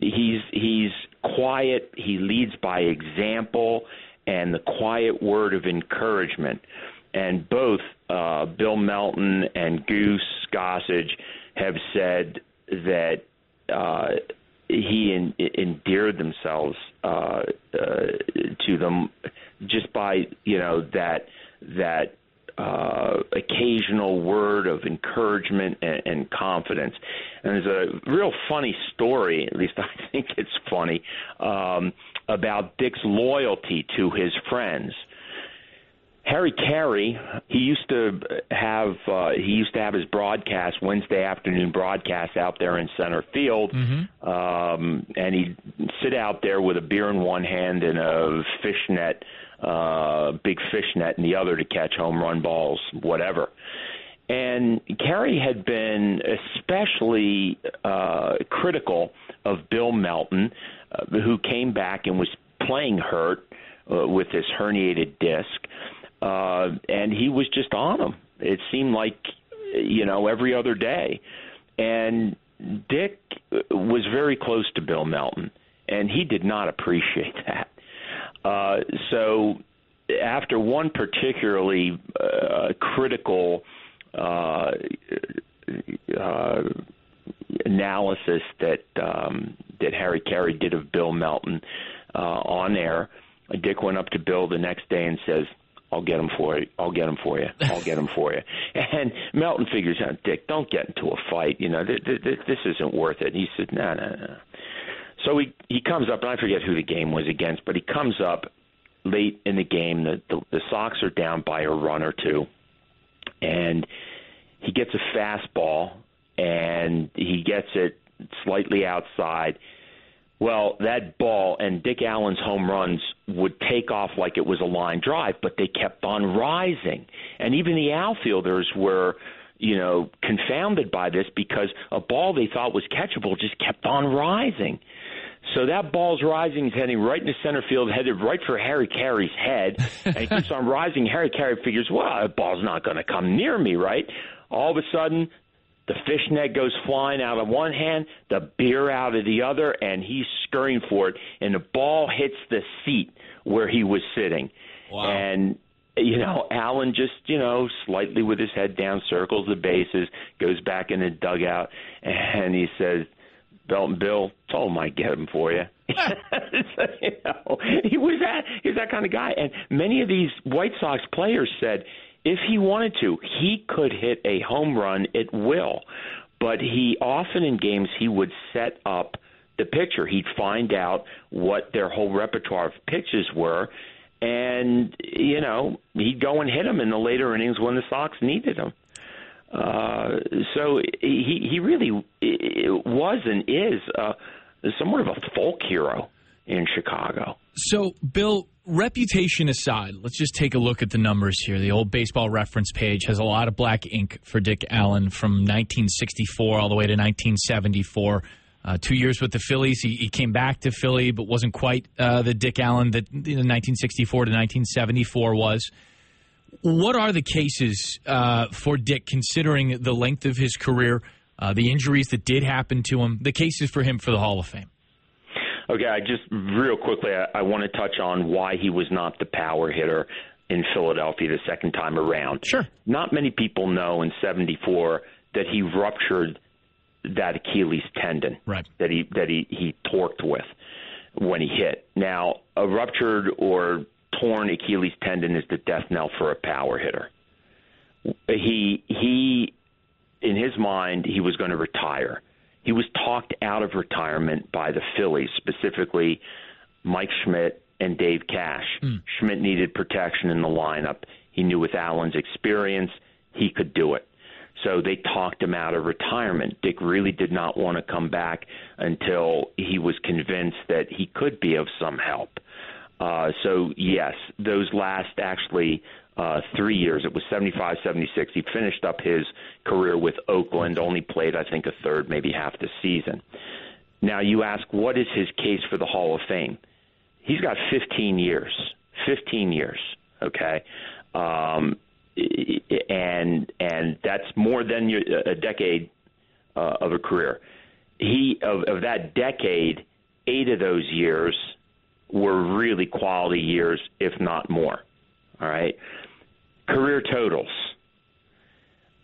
F: He's he's quiet. He leads by example and the quiet word of encouragement. And both uh, Bill Melton and Goose Gossage have said that uh, he en- endeared themselves uh, uh, to them just by you know that that uh, occasional word of encouragement and, and confidence. And there's a real funny story, at least I think it's funny, um, about Dick's loyalty to his friends. Harry Caray, he used to have uh, he used to have his broadcast Wednesday afternoon broadcast out there in center field, mm-hmm. um, and he'd sit out there with a beer in one hand and a fishnet uh, big fish net in the other to catch home run balls, whatever. And Caray had been especially uh, critical of Bill Melton, uh, who came back and was playing hurt uh, with this herniated disc, uh, and he was just on him. It seemed like you know every other day, and Dick was very close to Bill Melton, and he did not appreciate that. Uh, so after one particularly uh, critical uh, uh, analysis that um, that Harry Caray did of Bill Melton uh, on air. Dick went up to Bill the next day and says, "I'll get him for you. I'll get him for you. I'll get him for you." And Melton figures out, "Dick, don't get into a fight. You know, th- th- th- this isn't worth it." And he said, "No, no, no." So he he comes up, and I forget who the game was against, but he comes up late in the game. The the, the Sox are down by a run or two, and he gets a fastball and he gets it slightly outside. Well, that ball and Dick Allen's home runs would take off like it was a line drive, but they kept on rising. And even the outfielders were, you know, confounded by this because a ball they thought was catchable just kept on rising. So that ball's rising, he's heading right into center field, headed right for Harry Caray's head, and he keeps on rising. Harry Caray figures, well, that ball's not going to come near me, right? All of a sudden, the fishnet goes flying out of one hand, the beer out of the other, and he's scurrying for it, and the ball hits the seat where he was sitting.
C: Wow.
F: And you know, Allen just, you know, slightly with his head down, circles the bases, goes back in the dugout, and he says, Belton Bill told him I'd get him for you. so, you know, he was that he was that kind of guy, and many of these White Sox players said if he wanted to, he could hit a home run at will. But he often in games he would set up the pitcher. He'd find out what their whole repertoire of pitches were, and you know he'd go and hit them in the later innings when the Sox needed him. Uh, so he he really was and is uh, somewhat of a folk hero in Chicago.
C: So, Bill, reputation aside, let's just take a look at the numbers here. The old baseball reference page has a lot of black ink for Dick Allen from 1964 all the way to 1974. Uh, two years with the Phillies. He, he, came back to Philly, but wasn't quite uh, the Dick Allen that you know, 1964 to 1974 was. What are the cases uh, for Dick, considering the length of his career, uh, the injuries that did happen to him, the cases for him for the Hall of Fame?
F: Okay, I just real quickly, I, I want to touch on why he was not the power hitter in Philadelphia the second time around.
C: Sure.
F: Not many people know in '74 that he ruptured that Achilles tendon
C: right.
F: that he that he he torqued with when he hit. Now, a ruptured or torn Achilles tendon is the death knell for a power hitter. He he in his mind he was going to retire. He was talked out of retirement by the Phillies, specifically Mike Schmidt and Dave Cash.
C: Mm.
F: Schmidt needed protection in the lineup. He knew with Allen's experience he could do it. So they talked him out of retirement. Dick really did not want to come back until he was convinced that he could be of some help. Uh, so yes, those last actually uh, three years. It was 75 76. He finished up his career with Oakland, only played, I think, a third, maybe half the season. Now, you ask, what is his case for the Hall of Fame? He's got 15 years. 15 years, okay? Um, and and that's more than a decade uh, of a career. He of, of that decade, eight of those years were really quality years, if not more. All right. Career totals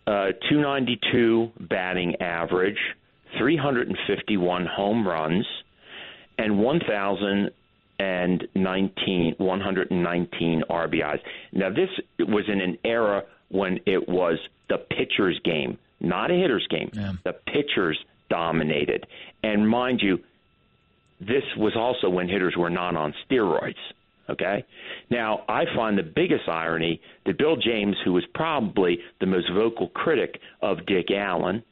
F: uh, 292 batting average, 351 home runs, and 1,019 119 RBIs. Now, this was in an era when it was the pitcher's game, not a hitter's game.
C: Yeah.
F: The pitchers dominated. And mind you, this was also when hitters were not on steroids. Okay? Now, I find the biggest irony that Bill James, who was probably the most vocal critic of Dick Allen,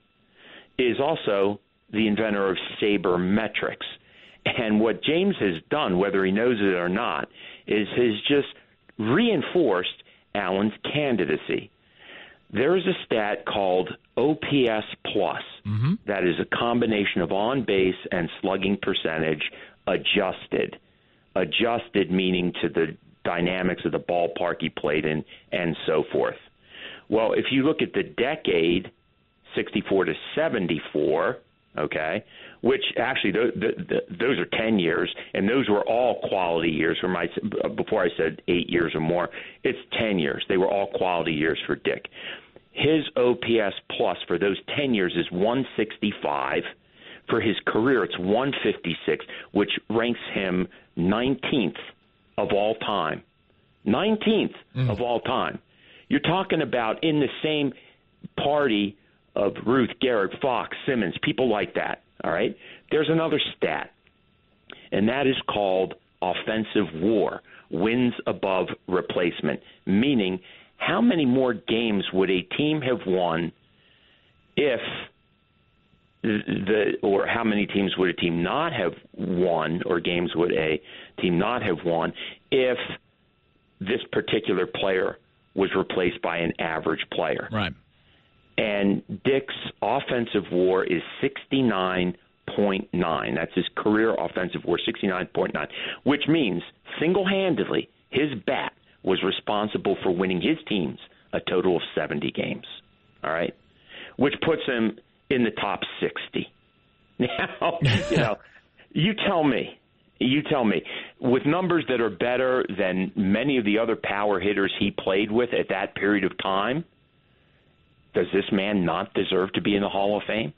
F: is also the inventor of sabermetrics. And what James has done, whether he knows it or not, is has just reinforced Allen's candidacy. There is a stat called OPS plus. Mm-hmm. That is a combination of on base and slugging percentage adjusted. Adjusted meaning to the dynamics of the ballpark he played in and so forth. Well, if you look at the decade 64 to 74, okay, which actually th- th- th- those are 10 years, and those were all quality years. For my before I said eight years or more, it's 10 years. They were all quality years for Dick. His OPS plus for those 10 years is 165. For his career, it's 156, which ranks him 19th of all time. 19th mm. of all time. You're talking about in the same party of Ruth, Gehrig, Foxx, Simmons, people like that. All right. There's another stat, and that is called offensive WAR wins above replacement, meaning how many more games would a team have won if the or how many teams would a team not have won or games would a team not have won if this particular player was replaced by an average player.
C: Right.
F: And Dick's offensive WAR is 69.9. That's his career offensive WAR, 69.9, which means single handedly his bat was responsible for winning his teams a total of 70 games. All right? Which puts him in the top 60. Now, you know, you tell me. You tell me, with numbers that are better than many of the other power hitters he played with at that period of time, does this man not deserve to be in the Hall of Fame?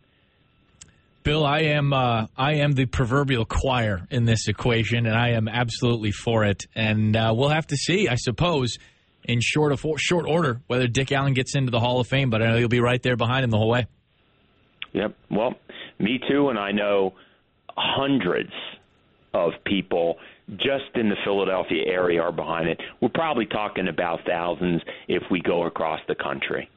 C: Bill, I am uh, I am the proverbial choir in this equation, and I am absolutely for it. And uh, we'll have to see, I suppose, in short of short order, whether Dick Allen gets into the Hall of Fame. But I know you'll be right there behind him the whole way.
F: Yep. Well, me too, and I know hundreds of people just in the Philadelphia area are behind it. We're probably talking about thousands if we go across the country.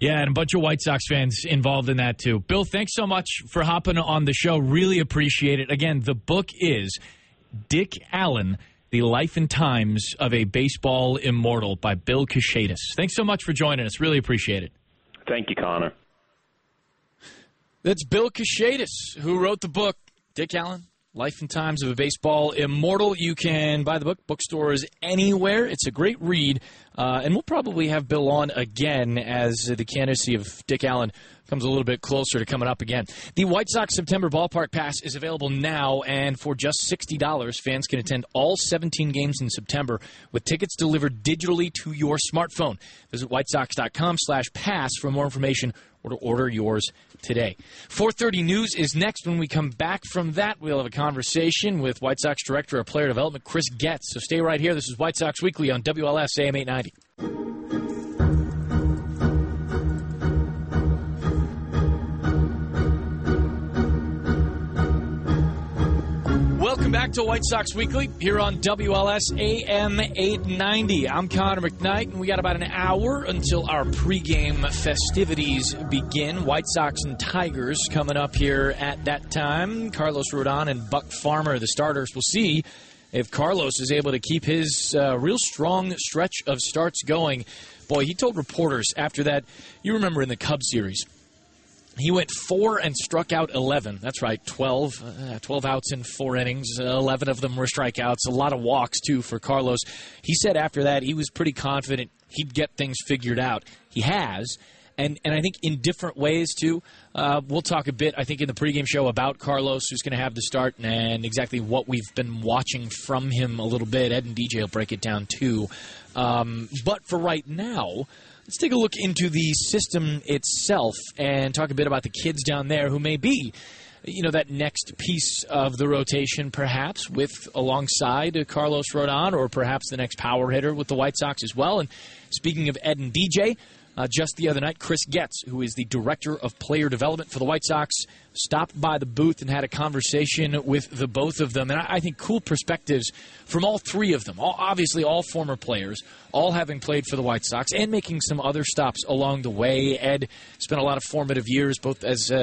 C: Yeah, and a bunch of White Sox fans involved in that too. Bill, thanks so much for hopping on the show. Really appreciate it. Again, the book is Dick Allen, The Life and Times of a Baseball Immortal by Bill Kashatus. Thanks so much for joining us. Really appreciate it.
F: Thank you, Connor.
C: That's Bill Kashatus, who wrote the book, Dick Allen, Life and Times of a Baseball Immortal. You can buy the book, bookstores anywhere. It's a great read. Uh, and we'll probably have Bill on again as the candidacy of Dick Allen comes a little bit closer to coming up again. The White Sox September Ballpark Pass is available now, and for just $60, fans can attend all 17 games in September with tickets delivered digitally to your smartphone. Visit whitesox.com slash pass for more information or to order yours today. 4:30 news is next. When we come back from that, we'll have a conversation with White Sox Director of Player Development Chris Getz. So stay right here. This is White Sox Weekly on WLS AM 890. Welcome back to White Sox Weekly here on WLS AM 890. I'm Connor McKnight, and we got about an hour until our pregame festivities begin. White Sox and Tigers coming up here at that time. Carlos Rodon and Buck Farmer, the starters. We'll see if Carlos is able to keep his uh, real strong stretch of starts going. Boy, he told reporters after that, you remember in the Cubs series, he went four and struck out 11. That's right, 12, uh, 12 outs in four innings. Uh, 11 of them were strikeouts. A lot of walks, too, for Carlos. He said after that he was pretty confident he'd get things figured out. He has. And, and I think in different ways, too. Uh, we'll talk a bit, I think, in the pregame show about Carlos, who's going to have the start, and exactly what we've been watching from him a little bit. Ed and DJ will break it down, too. Um, but for right now, Let's take a look into the system itself and talk a bit about the kids down there who may be, you know, that next piece of the rotation, perhaps with alongside Carlos Rodon, or perhaps the next power hitter with the White Sox as well. And speaking of Ed and DJ, uh, just the other night, Chris Getz, who is the director of player development for the White Sox, stopped by the booth and had a conversation with the both of them. And I, I think cool perspectives from all three of them. All, obviously, all former players, all having played for the White Sox and making some other stops along the way. Ed spent a lot of formative years, both as uh,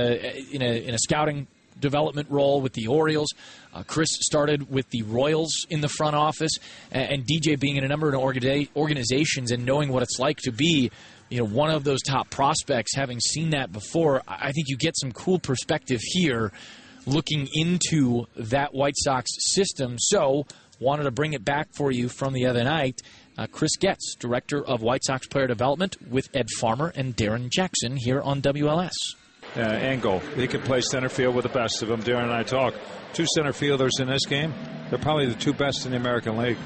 C: in, a, in a scouting development role with the Orioles. Uh, Chris started with the Royals in the front office, and, and DJ being in a number of organi- organizations and knowing what it's like to be you know one of those top prospects having seen that before i think you get some cool perspective here looking into that white sox system so wanted to bring it back for you from the other night uh, chris getz director of white sox player development with ed farmer and darren jackson here on wls
E: uh, Engel. He can play center field with the best of them. Darren and I talk. Two center fielders in this game. They're probably the two best in the American League.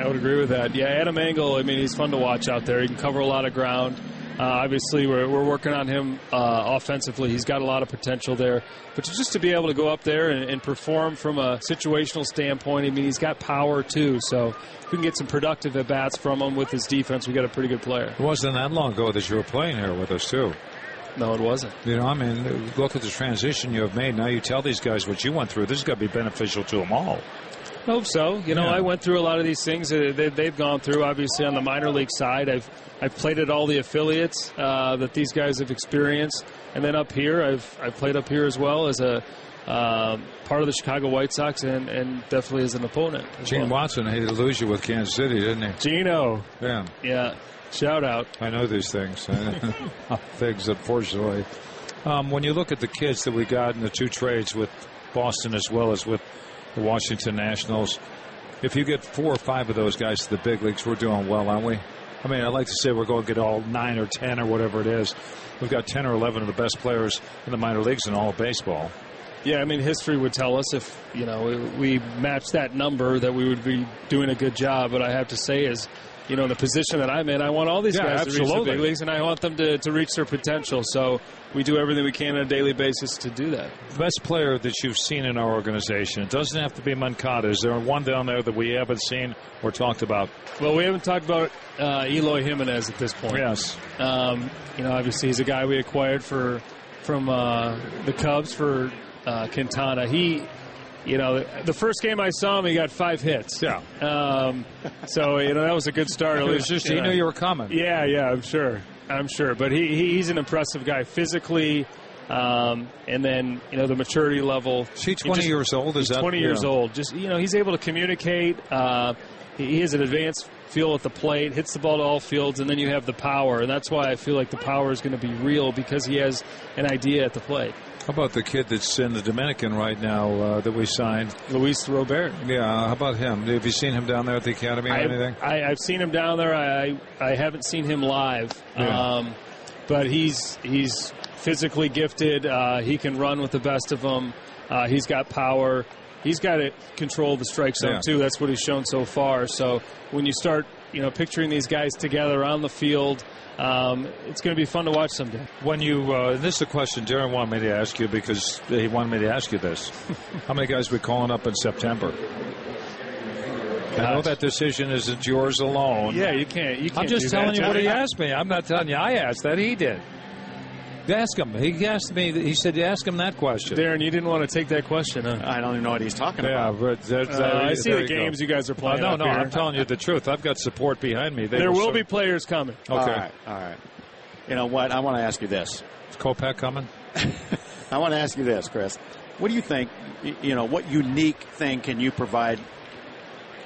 G: I would agree with that. Yeah, Adam Engel, I mean, he's fun to watch out there. He can cover a lot of ground. Uh, obviously, we're, we're working on him uh, offensively. He's got a lot of potential there. But just to be able to go up there and, and perform from a situational standpoint, I mean, he's got power too. So if we can get some productive at bats from him with his defense, we got a pretty good player.
E: It wasn't that long ago that you were playing here with us, too.
G: No, it wasn't.
E: You know, I mean, look at the transition you have made. Now you tell these guys what you went through. This is going to be beneficial to them all.
G: I hope so. You know,
E: Yeah.
G: I went through a lot of these things that they, they've gone through. Obviously, on the minor league side, I've I've played at all the affiliates uh, that these guys have experienced, and then up here, I've I've played up here as well as a um, part of the Chicago White Sox, and, and definitely as an opponent. as
E: Gene
G: well.
E: Watson hated to lose you with Kansas City, didn't he?
G: Gino,
E: Yeah,
G: yeah, shout out.
E: I know these things. things, unfortunately. Um, when you look at the kids that we got in the two trades with Boston as well as with the Washington Nationals, if you get four or five of those guys to the big leagues, we're doing well, aren't we? I mean, I'd like to say we're going to get all nine or ten or whatever it is. We've got ten or eleven of the best players in the minor leagues in all of baseball.
G: Yeah, I mean, history would tell us if you know we matched that number that we would be doing a good job. But I have to say is, you know, the position that I'm in, I want all these
E: Yeah,
G: guys to reach the
E: absolutely.
G: big leagues, and I want them to, to reach their potential. So we do everything we can on a daily basis to do that.
E: Best player that you've seen in our organization. It doesn't have to be Moncada. Is there one down there that we haven't seen or talked about?
G: Well, we haven't talked about uh, Eloy Jimenez at this point.
E: Yes.
G: Um, you know, obviously he's a guy we acquired for from uh, the Cubs for uh, Quintana. He, you know, the first game I saw him, he got five hits.
E: Yeah.
G: Um, so you know that was a good start.
E: It was just he knew you were coming.
G: Yeah, yeah, I'm sure. I'm sure. But he, he he's an impressive guy physically. Um, and then you know the maturity level.
E: Is he
G: He
E: 20
G: just-
E: years old? Is that
G: 20 years
E: yeah.
G: old. Just you know, he's able to communicate. Uh, he, he has an advanced feel at the plate, hits the ball to all fields, and then you have the power, and that's why I feel like the power is going to be real because he has an idea at the plate.
E: How about the kid that's in the Dominican right now uh, that we signed?
G: Luis Robert.
E: Yeah, how about him? Have you seen him down there at the academy or
G: I,
E: anything?
G: I, I've seen him down there. I I haven't seen him live,
E: Yeah.
G: um, but he's he's physically gifted. Uh, he can run with the best of them. Uh, he's got power. He's got to control the strike zone
E: Yeah.
G: too. That's what he's shown so far. So when you start, you know, picturing these guys together on the field, um, it's going to be fun to watch someday.
E: When you, uh, this is a question Darren wanted me to ask you because he wanted me to ask you this. How many guys we calling up in September? I know that decision isn't yours alone.
G: Yeah, you can't. You can't
E: I'm just telling
G: that.
E: you what he asked me. I'm not telling you I asked that. He did. Ask him. He asked me. He said, "Ask him that question."
G: Darren, you didn't want to take that question, huh?
H: I don't even know what he's talking about.
E: yeah,
H: about.
E: but that's,
G: Uh, I see the
E: you go.
G: games you guys are
E: Uh,
G: playing.
E: no,
G: up
E: no,
G: here.
E: I'm telling you the truth. I've got support behind me. They
G: There will
E: so-
G: be players coming.
E: Okay.
H: All right, all right. You know what? I want to ask you this.
E: Is Kopech coming?
H: I want to ask you this, Chris. What do you think? You know, what unique thing can you provide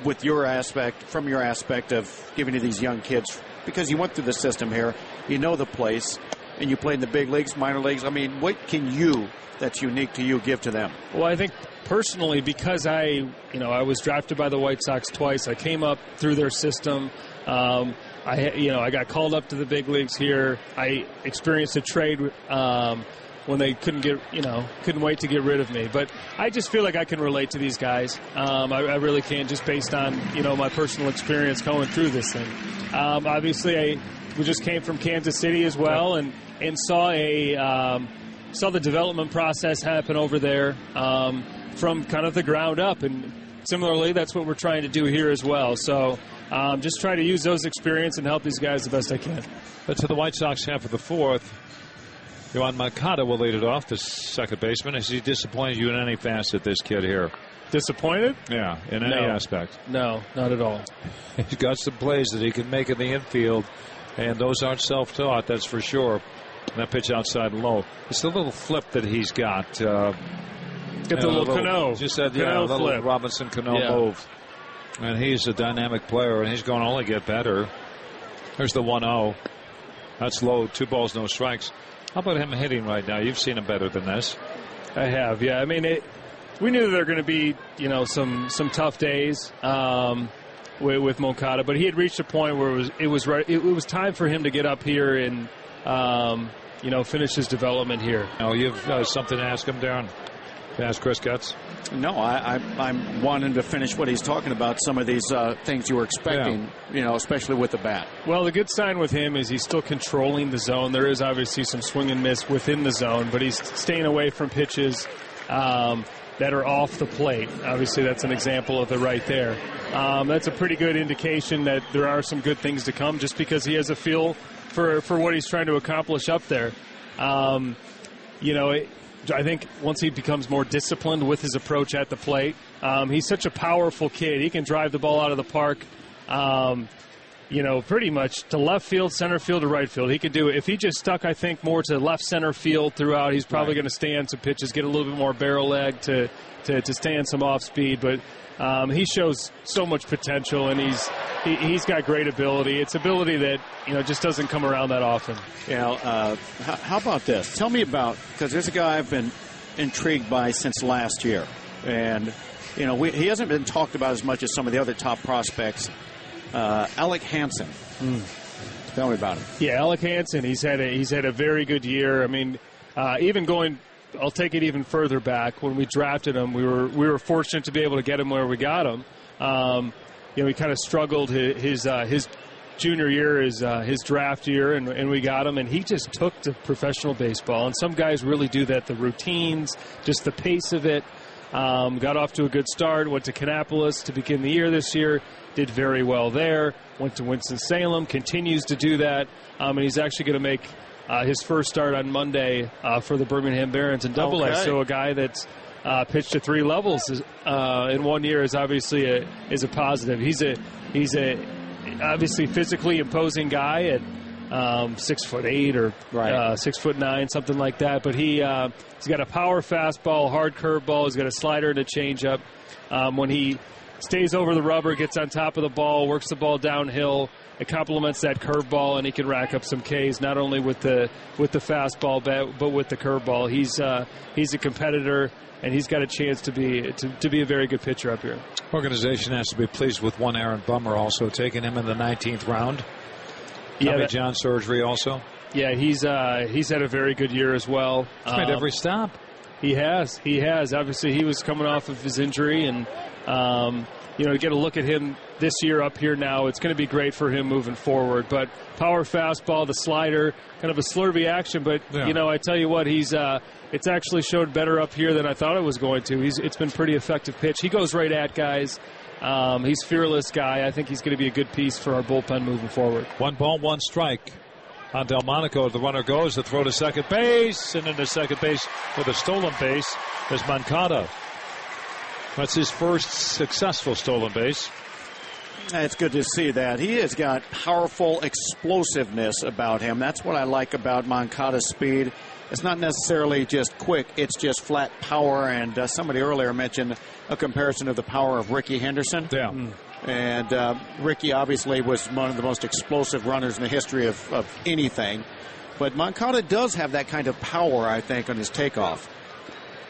H: with your aspect, from your aspect of giving to these young kids? Because you went through the system here, you know the place, and you played in the big leagues, minor leagues. I mean, what can you that's unique to you give to them?
G: Well, I think personally, because I, you know, I was drafted by the White Sox twice. I came up through their system. Um, I, you know, I got called up to the big leagues here. I experienced a trade um, when they couldn't get, you know, couldn't wait to get rid of me. But I just feel like I can relate to these guys. Um, I, I really can, just based on, you know, my personal experience going through this thing. Um, obviously, I we just came from Kansas City as well, and and saw a. Um, saw the development process happen over there um, from kind of the ground up. And similarly, that's what we're trying to do here as well. So um, just try to use those experience and help these guys the best I can.
E: But to the White Sox half of the fourth, Yoan Moncada will lead it off, the second baseman. Has he disappointed you in any facet, this kid here?
G: Disappointed?
E: Yeah, in any aspect.
G: No, not at all.
E: He's got some plays that he can make in the infield, and those aren't self-taught, that's for sure. And that pitch outside low. It's the little flip that he's got. Uh,
G: Get the
E: Yeah,
G: little Cano.
E: Just said, yeah,
G: Cano
E: little
G: flip.
E: Robinson Cano
G: Yeah.
E: move. And he's a dynamic player, and he's going to only get better. There's the 1 0. That's low. Two balls, no strikes. How about him hitting right now? You've seen him better than this.
G: I have, yeah. I mean, it, we knew there were going to be, you know, some some tough days um, with, with Moncada, but he had reached a point where it was it was right, it, it was time for him to get up here and, um, you know, finish his development here.
E: Oh, you've uh, something to ask him, Darren? To ask Chris Getz?
H: No, I, I, I'm wanting to finish what he's talking about. Some of these uh, things you were expecting, you know, especially with the bat.
G: Well, the good sign with him is he's still controlling the zone. There is obviously some swing and miss within the zone, but he's staying away from pitches um, that are off the plate. Obviously, that's an example of it right there. Um, that's a pretty good indication that there are some good things to come just because he has a feel for, for what he's trying to accomplish up there. Um, you know, it, I think once he becomes more disciplined with his approach at the plate, um, he's such a powerful kid. He can drive the ball out of the park. Um, you know, pretty much to left field, center field, or right field. He could do it. If he just stuck, I think, more to left center field throughout, he's probably
H: Right.
G: going to stay on some pitches, get a little bit more barrel leg to, to, to stay on some off speed. But um, he shows so much potential, and he's he, he's got great ability. It's ability that you know just doesn't come around that often.
H: You know, uh, how, how about this? Tell me about because there's a guy I've been intrigued by since last year, and you know we, he hasn't been talked about as much as some of the other top prospects. Uh, Alec Hansen. Tell me about him.
G: Yeah, Alec Hansen. He's had a he's had a very good year. I mean, uh, even going, I'll take it even further back. When we drafted him, we were we were fortunate to be able to get him where we got him. Um, you know, he kind of struggled his his, uh, his junior year, his uh, his draft year, and, and we got him, and he just took to professional baseball. And some guys really do that. The routines, just the pace of it. Um, got off to a good start. Went to Kannapolis to begin the year this year. Did very well there. Went to Winston Salem. Continues to do that. Um, and he's actually going to make uh, his first start on Monday uh, for the Birmingham Barons in Double A. So a guy that's uh, pitched to three levels is, uh, in one year is obviously a is a positive. He's a he's a obviously physically imposing guy at um, six foot eight or
H: Right.
G: uh, six foot nine, something like that. But he uh, he's got a power fastball, hard curveball. He's got a slider and a changeup. Um, when he stays over the rubber, gets on top of the ball, works the ball downhill. It complements that curveball, and he can rack up some Ks not only with the with the fastball, but, but with the curveball. He's uh, he's a competitor, and he's got a chance to be to, to be a very good pitcher up here.
E: Organization has to be pleased with one Aaron Bummer also taking him in the 19th round.
G: Yeah,
E: Tommy John surgery also.
G: Yeah, he's uh, he's had a very good year as well.
E: He's made
G: Um,
E: every stop.
G: He has. He has. Obviously, he was coming off of his injury, and um, you know, to get a look at him this year up here now, it's going to be great for him moving forward. But power fastball, the slider, kind of a slurvy action. But
E: Yeah.
G: you know, I tell you what, he's uh, it's actually showed better up here than I thought it was going to. He's it's been pretty effective pitch. He goes right at guys. Um, he's fearless guy. I think he's going to be a good piece for our bullpen moving forward.
E: One ball, one strike. On Delmonico, the runner goes to throw to second base, and into second base with a stolen base is Moncada. That's his first successful stolen base.
H: It's good to see that. He has got powerful explosiveness about him. That's what I like about Moncada's speed. It's not necessarily just quick, it's just flat power. And uh, somebody earlier mentioned a comparison of the power of Rickey Henderson.
E: Yeah.
H: And uh, Ricky obviously was one of the most explosive runners in the history of, of anything. But Moncada does have that kind of power, I think, on his takeoff.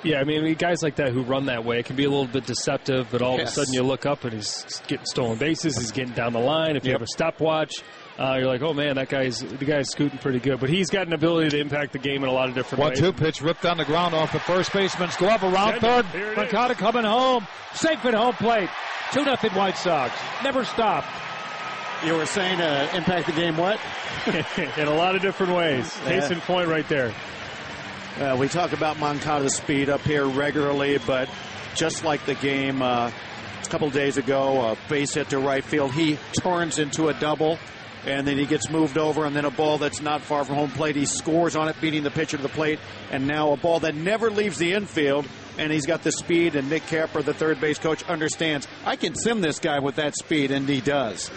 G: Yeah, I mean, guys like that who run that way it can be a little bit deceptive, but all
H: Yes.
G: of a sudden you look up and he's getting stolen bases, he's getting down the line. If you
E: Yep.
G: have a stopwatch, uh, you're like, oh man, that guy's the guy's scooting pretty good. But he's got an ability to impact the game in a lot of different ways.
E: One-two pitch ripped on the ground off the first baseman's glove around
G: Send
E: third.
G: Here it is.
E: Coming home. Safe at home plate. 2 nothing White Sox. Never stop.
H: You were saying uh, impact the game what?
G: in a lot of different ways. Case
H: Yeah.
G: in point, right there.
H: Uh, we talk about Moncada's speed up here regularly, but just like the game uh, a couple days ago, a base hit to right field, he turns into a double, and then he gets moved over, and then a ball that's not far from home plate, he scores on it, beating the pitcher to the plate, and now a ball that never leaves the infield. And he's got the speed, and Nick Capra, the third base coach, understands I can sim this guy with that speed, and he does.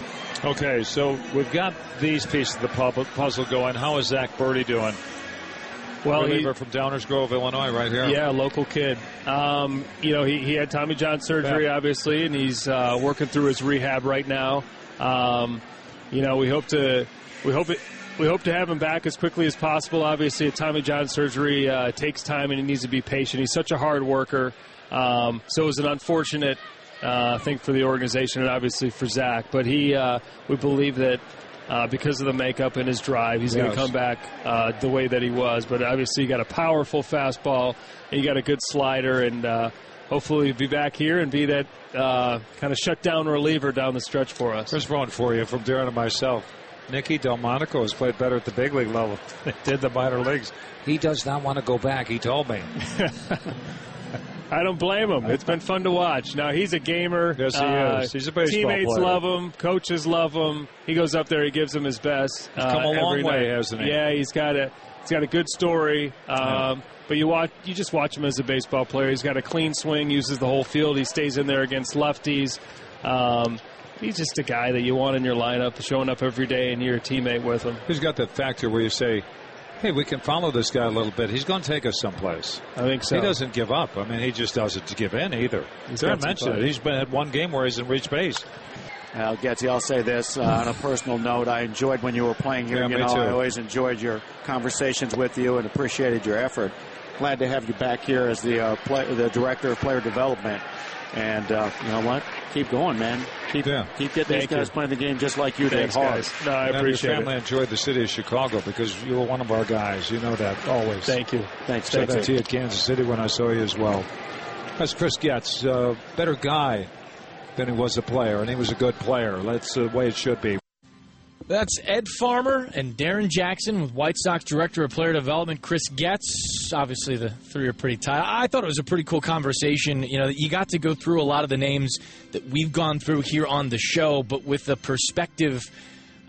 E: Okay, so we've got these pieces of the puzzle going. How is Zack Burdi doing?
G: Well, he-
E: reliever from Downers Grove, Illinois, right here.
G: Yeah, local kid. Um, you know, he, he had Tommy John surgery,
E: Yeah.
G: obviously, and he's uh, working through his rehab right now. Um, you know, we hope to we hope it. We hope to have him back as quickly as possible. Obviously, a Tommy John surgery uh, takes time and he needs to be patient. He's such a hard worker. Um, so it was an unfortunate uh, thing for the organization and obviously for Zach. But he, uh, we believe that uh, because of the makeup and his drive, he's going to come back uh, the way that he was. But obviously, you got a powerful fastball, and you got a good slider, and uh, hopefully, he'll be back here and be that uh, kind of shutdown reliever down the stretch for us.
E: Here's one for you from Darren and myself. Nicky Delmonico has played better at the big league level than he did the minor leagues. He does not want to go back, he told me.
G: I don't blame him. It's been fun to watch. Now he's a gamer.
E: Yes, he
G: Uh,
E: is. He's a baseball
G: Teammates
E: player.
G: love him. Coaches love him. He goes up there. He gives them his best.
E: He's come a
G: uh,
E: long
G: every
E: way,
G: night.
E: hasn't he?
G: Yeah, he's got a he's got a good story. Um, But you watch, you just watch him as a baseball player. He's got a clean swing, uses the whole field. He stays in there against lefties. Um, he's just a guy that you want in your lineup, showing up every day, and you're a teammate with him.
E: He's got that factor where you say, hey, we can follow this guy a little bit. He's going to take us someplace.
G: I think so.
E: He doesn't give up. I mean, he just doesn't give in either.
G: He's
E: Darren
G: got
E: mentioned
G: fight.
E: it. He's been at one game where he's in reach base.
H: Well, Getzy, I'll say this uh, on a personal note. I enjoyed when you were playing here.
E: Yeah,
H: you
E: me
H: know,
E: too.
H: I always enjoyed your conversations with you and appreciated your effort. Glad to have you back here as the uh, play, the director of player development. And uh, you know what? Keep going, man. Keep
E: Yeah.
H: keep getting
G: Thank
H: these guys
G: you.
H: playing the game just like you
G: Thanks,
H: did. Hard.
G: guys. No, I
E: and
G: appreciate
E: your family
G: it.
E: enjoyed the city of Chicago because you were one of our guys. You know that always.
G: Thank you.
H: Thanks,
E: Said that
H: Getzy.
E: to you at Kansas City when I saw you as well. That's Chris Getz, uh, better guy than he was a player, and he was a good player. That's the way it should be.
C: That's Ed Farmer and Darren Jackson with White Sox Director of Player Development Chris Getz. Obviously, the three are pretty tight. I thought it was a pretty cool conversation. You know, you got to go through a lot of the names that we've gone through here on the show, but with the perspective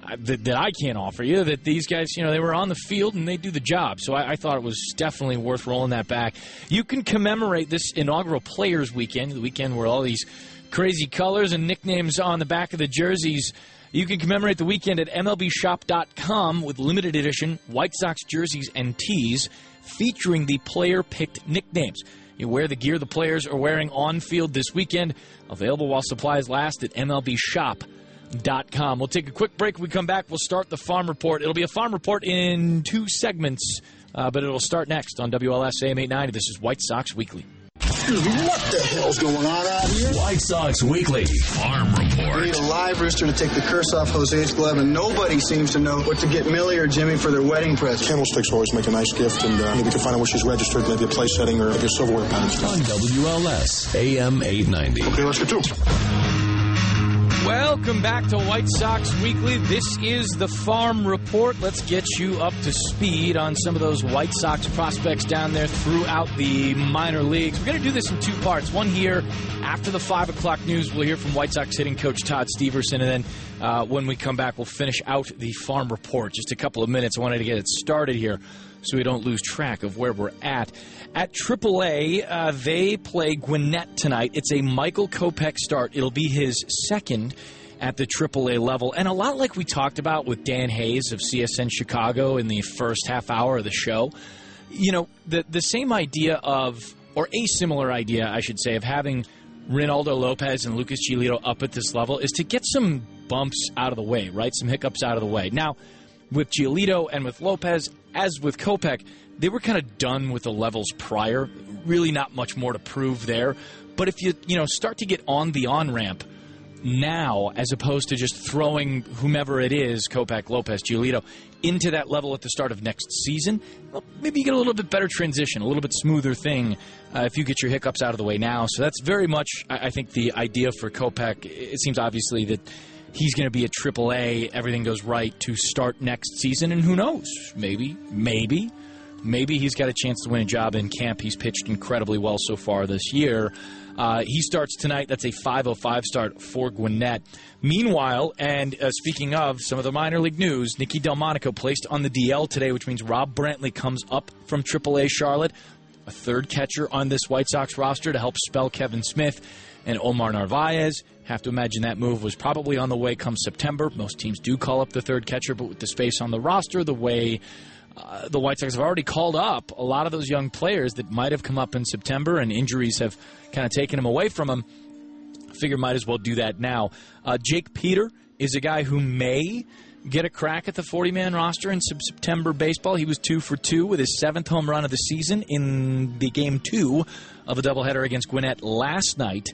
C: uh, that, that I can't offer you, that these guys, you know, they were on the field and they do the job. So I, I thought it was definitely worth rolling that back. You can commemorate this inaugural Players Weekend, the weekend where all these crazy colors and nicknames on the back of the jerseys. You can commemorate the weekend at MLBShop.com with limited edition White Sox jerseys and tees featuring the player picked nicknames. You wear the gear the players are wearing on field this weekend. Available while supplies last at MLBShop.com. We'll take a quick break. When we come back, we'll start the farm report. It'll be a farm report in two segments, uh, but it'll start next on WLS AM 890. This is White Sox Weekly.
I: What the hell's going on out here?
A: White Sox Weekly Farm Report.
I: We need a live rooster to take the curse off Jose's glove, and nobody seems to know what to get Millie or Jimmy for their wedding present.
J: Candlesticks always make a nice gift, and uh, maybe we can find out where she's registered, maybe a place setting or maybe a silverware package.
A: On WLS AM 890.
J: Okay, let's get to it.
C: Welcome back to White Sox Weekly. This is the Farm Report. Let's get you up to speed on some of those White Sox prospects down there throughout the minor leagues. We're going to do this in two parts. One here after the 5 o'clock news, we'll hear from White Sox hitting coach Todd Steverson. And then uh, when we come back, we'll finish out the Farm Report. Just a couple of minutes. I wanted to get it started here so we don't lose track of where we're at. At AAA, uh, they play Gwinnett tonight. It's a Michael Kopech start. It'll be his second at the AAA level. And a lot like we talked about with Dan Hayes of CSN Chicago in the first half hour of the show, you know, the, the same idea of, or a similar idea, I should say, of having Reynaldo Lopez and Lucas Giolito up at this level is to get some bumps out of the way, right? Some hiccups out of the way. Now, with Giolito and with Lopez, as with Kopech, they were kind of done with the levels prior. Really, not much more to prove there. But if you you know start to get on the on ramp now, as opposed to just throwing whomever it is, Kopech, Lopez, Giolito, into that level at the start of next season, well, maybe you get a little bit better transition, a little bit smoother thing uh, if you get your hiccups out of the way now. So that's very much, I, I think, the idea for Kopech. It seems obviously that he's going to be at AAA. Everything goes right to start next season, and who knows? Maybe, maybe, maybe he's got a chance to win a job in camp. He's pitched incredibly well so far this year. Uh, he starts tonight. That's a 5:05 start for Gwinnett. Meanwhile, and uh, speaking of some of the minor league news, Nicky Delmonico placed on the DL today, which means Rob Brantley comes up from AAA Charlotte, a third catcher on this White Sox roster to help spell Kevan Smith and Omar Narvaez. Have to imagine that move was probably on the way come September. Most teams do call up the third catcher, but with the space on the roster, the way uh, the White Sox have already called up a lot of those young players that might have come up in September, and injuries have kind of taken them away from them. Figure might as well do that now. Uh, Jake Peter is a guy who may get a crack at the 40 man roster in September baseball. He was two for two with his seventh home run of the season in the game two of a doubleheader against Gwinnett last night.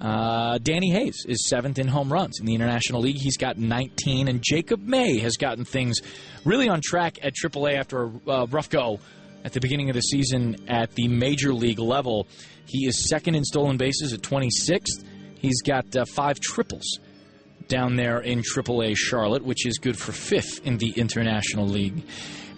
C: Uh, Danny Hayes is seventh in home runs in the International League. He's got 19, and Jacob May has gotten things really on track at AAA after a uh, rough go at the beginning of the season at the major league level. He is second in stolen bases at 26th. He's got uh, five triples down there in AAA Charlotte, which is good for fifth in the International League.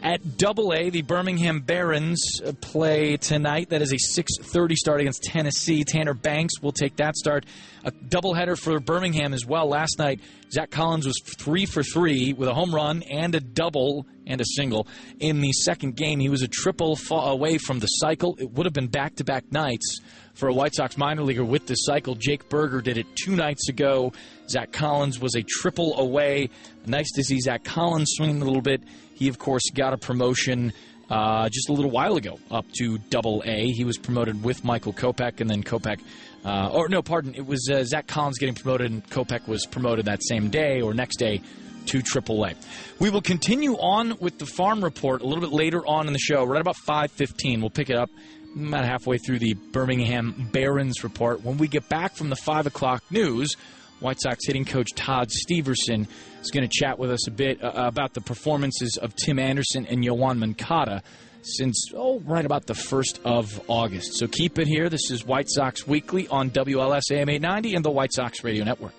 C: At Double A, the Birmingham Barons uh, play tonight. That is a 6:30 start against Tennessee. Tanner Banks will take that start. A doubleheader for Birmingham as well. Last night, Zach Collins was three for three with a home run and a double and a single. In the second game, he was a triple away from the cycle. It would have been back-to-back nights for a White Sox minor leaguer with the cycle. Jake Burger did it two nights ago. Zach Collins was a triple away. Nice to see Zach Collins swinging a little bit. He, of course, got a promotion uh, just a little while ago up to Double A. He was promoted with Michael Kopech, and then Kopech, uh, or no, pardon, it was uh, Zach Collins getting promoted, and Kopech was promoted that same day or next day to triple A. We will continue on with the farm report a little bit later on in the show, right about 5:15. We'll pick it up about halfway through the Birmingham Barons report. When we get back from the five o'clock news, White Sox hitting coach Todd Steverson is going to chat with us a bit uh, about the performances of Tim Anderson and Yoan Moncada since, oh, right about the 1st of August. So keep it here. This is White Sox Weekly on WLS AM 890 and the White Sox Radio Network.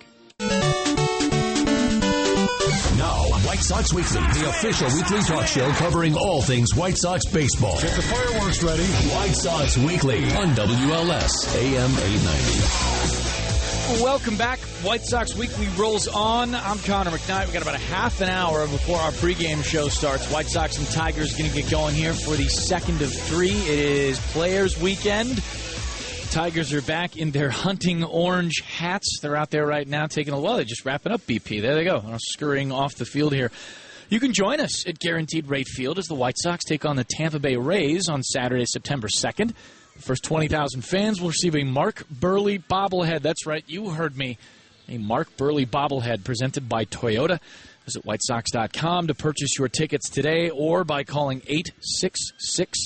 A: Now, White Sox Weekly, the official weekly talk show covering all things White Sox baseball.
J: Get the fireworks ready.
A: White Sox Weekly on WLS AM 890.
C: Welcome back. White Sox Weekly rolls on. I'm Connor McKnight. We got about a half an hour before our pregame show starts. White Sox and Tigers going to get going here for the second of three. It is Players Weekend. Tigers are back in their hunting orange hats. They're out there right now taking a well. They're just wrapping up BP. There they go, scurrying off the field here. You can join us at Guaranteed Rate Field as the White Sox take on the Tampa Bay Rays on Saturday, September 2nd. First 20,000 fans will receive a Mark Buehrle bobblehead. That's right, you heard me. A Mark Buehrle bobblehead presented by Toyota. Visit WhiteSox.com to purchase your tickets today or by calling 866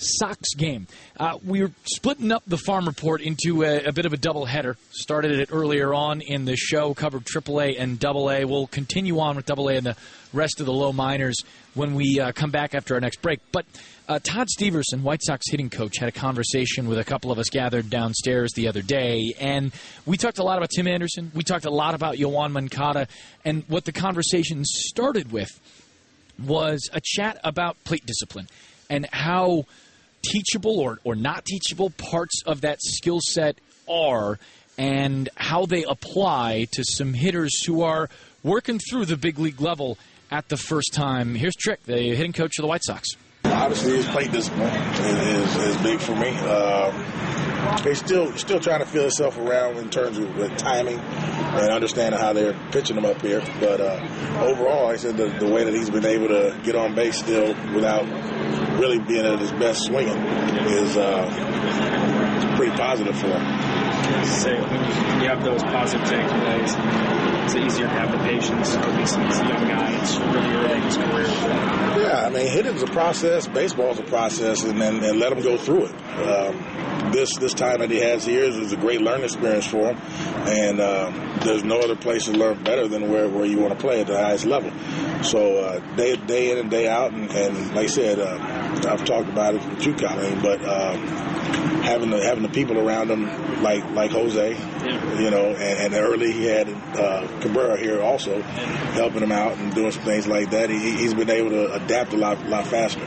C: Sox game. Uh, we are splitting up the farm report into a, a, bit of a double header. Started it earlier on in the show, covered AAA and AA. We'll continue on with AA and the rest of the low minors when we uh, come back after our next break. But uh, Todd Steverson, White Sox hitting coach, had a conversation with a couple of us gathered downstairs the other day, and we talked a lot about Tim Anderson. We talked a lot about Yoan Moncada, and what the conversation started with was a chat about plate discipline and how teachable or, or not teachable parts of that skill set are and how they apply to some hitters who are working through the big league level at the first time. Here's Trick, the hitting coach of the White Sox.
K: Obviously, his plate discipline is, is, is big for me. Um, he's still still trying to feel himself around in terms of the timing and understanding how they're pitching him up here. But uh, overall, I said the, the way that he's been able to get on base still without really being at his best swinging is uh, pretty positive for him.
L: Say when you have those positive takeaways, it's easier to have the patience. At least he's a young guy; it's really early in his career.
K: Yeah, I mean, hitting's a process, baseball's a process, and then and let him go through it. Um, this this time that he has here is, is a great learning experience for him, and um, there's no other place to learn better than where, where you want to play at the highest level. So uh, day day in and day out, and, and like I said, uh, I've talked about it with you, Colleen, but um, having the having the people around him like like Jose, yeah. you know, and, and, early he had uh, Cabrera here also yeah. helping him out and doing some things like that. He, he's been able to adapt a lot lot faster.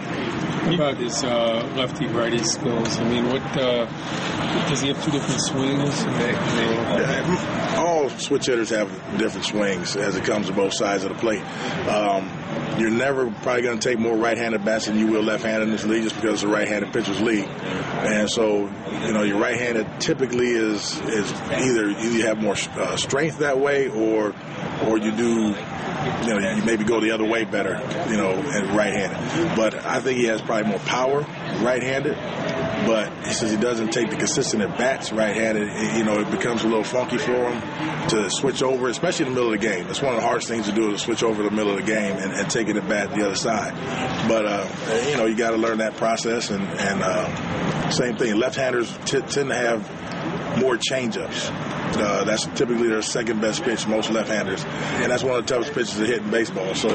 M: What about his uh, lefty righty skills? I mean, what uh, does he have two different swings?
K: Yeah, all switch hitters have different swings as it comes to both sides of the plate. Um, you're never probably going to take more right-handed bats than you will left-handed in this league just because it's a right-handed pitcher's league. And so, you know, your right-handed typically is is either either you have more uh, strength that way or or you do you know, you maybe go the other way better, you know, and right-handed. But I think he has probably more power right-handed. But since he doesn't take the consistent at bats right-handed, you know, it becomes a little funky for him to switch over, especially in the middle of the game. That's one of the hardest things to do is to switch over the middle of the game and, and take it at bat the other side. But uh, you know, you got to learn that process. And, and uh, same thing, left-handers t- tend to have more change-ups. Uh, that's typically their second best pitch, most left-handers, and that's one of the toughest pitches to hit in baseball. So,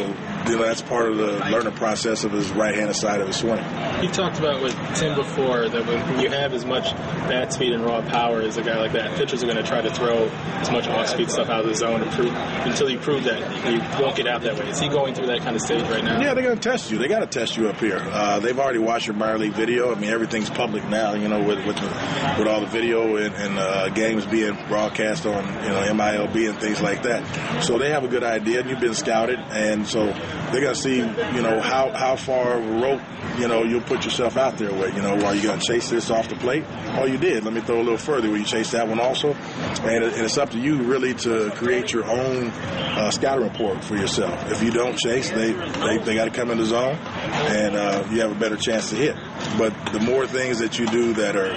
K: that's part of the learning process of his right-handed side of his swing.
M: You talked about with Tim before that when you have as much bat speed and raw power as a guy like that, pitchers are going to try to throw as much off-speed stuff out of the zone prove, until you prove that you won't get out that way. Is he going through that kind of stage right now?
K: Yeah, they're going to test you. They got to test you up here. Uh, they've already watched your minor league video. I mean, everything's public now. You know, with with, the, with all the video and, and uh, games being broadcast on you know MILB and things like that. So they have a good idea. And you've been scouted, and so they're going to see you know how how far rope you know you'll put yourself out there with. You know, are you going to chase this off the plate? Oh, you did. Let me throw a little further. Will you chase that one also? And, and it's up to you really to create your own uh, scouting report for yourself. If you don't chase, they they, they got to come in the zone, and uh, you have a better chance to hit. But the more things that you do that are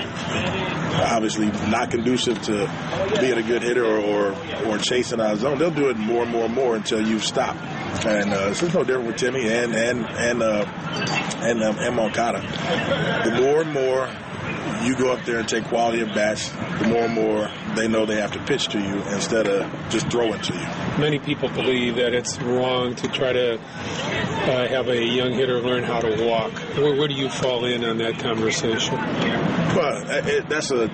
K: obviously not conducive to being a good hitter or, or, or chasing out of zone, they'll do it more and more and more until you stop. And uh, so it's no different with Timmy and and and uh, and um, and Moncada. The more and more you go up there and take quality at bats, the more and more they know they have to pitch to you instead of just throw it to you.
M: Many people believe that it's wrong to try to uh, have a young hitter learn how to walk. Where, where do you fall in on that conversation?
K: Well, it, that's a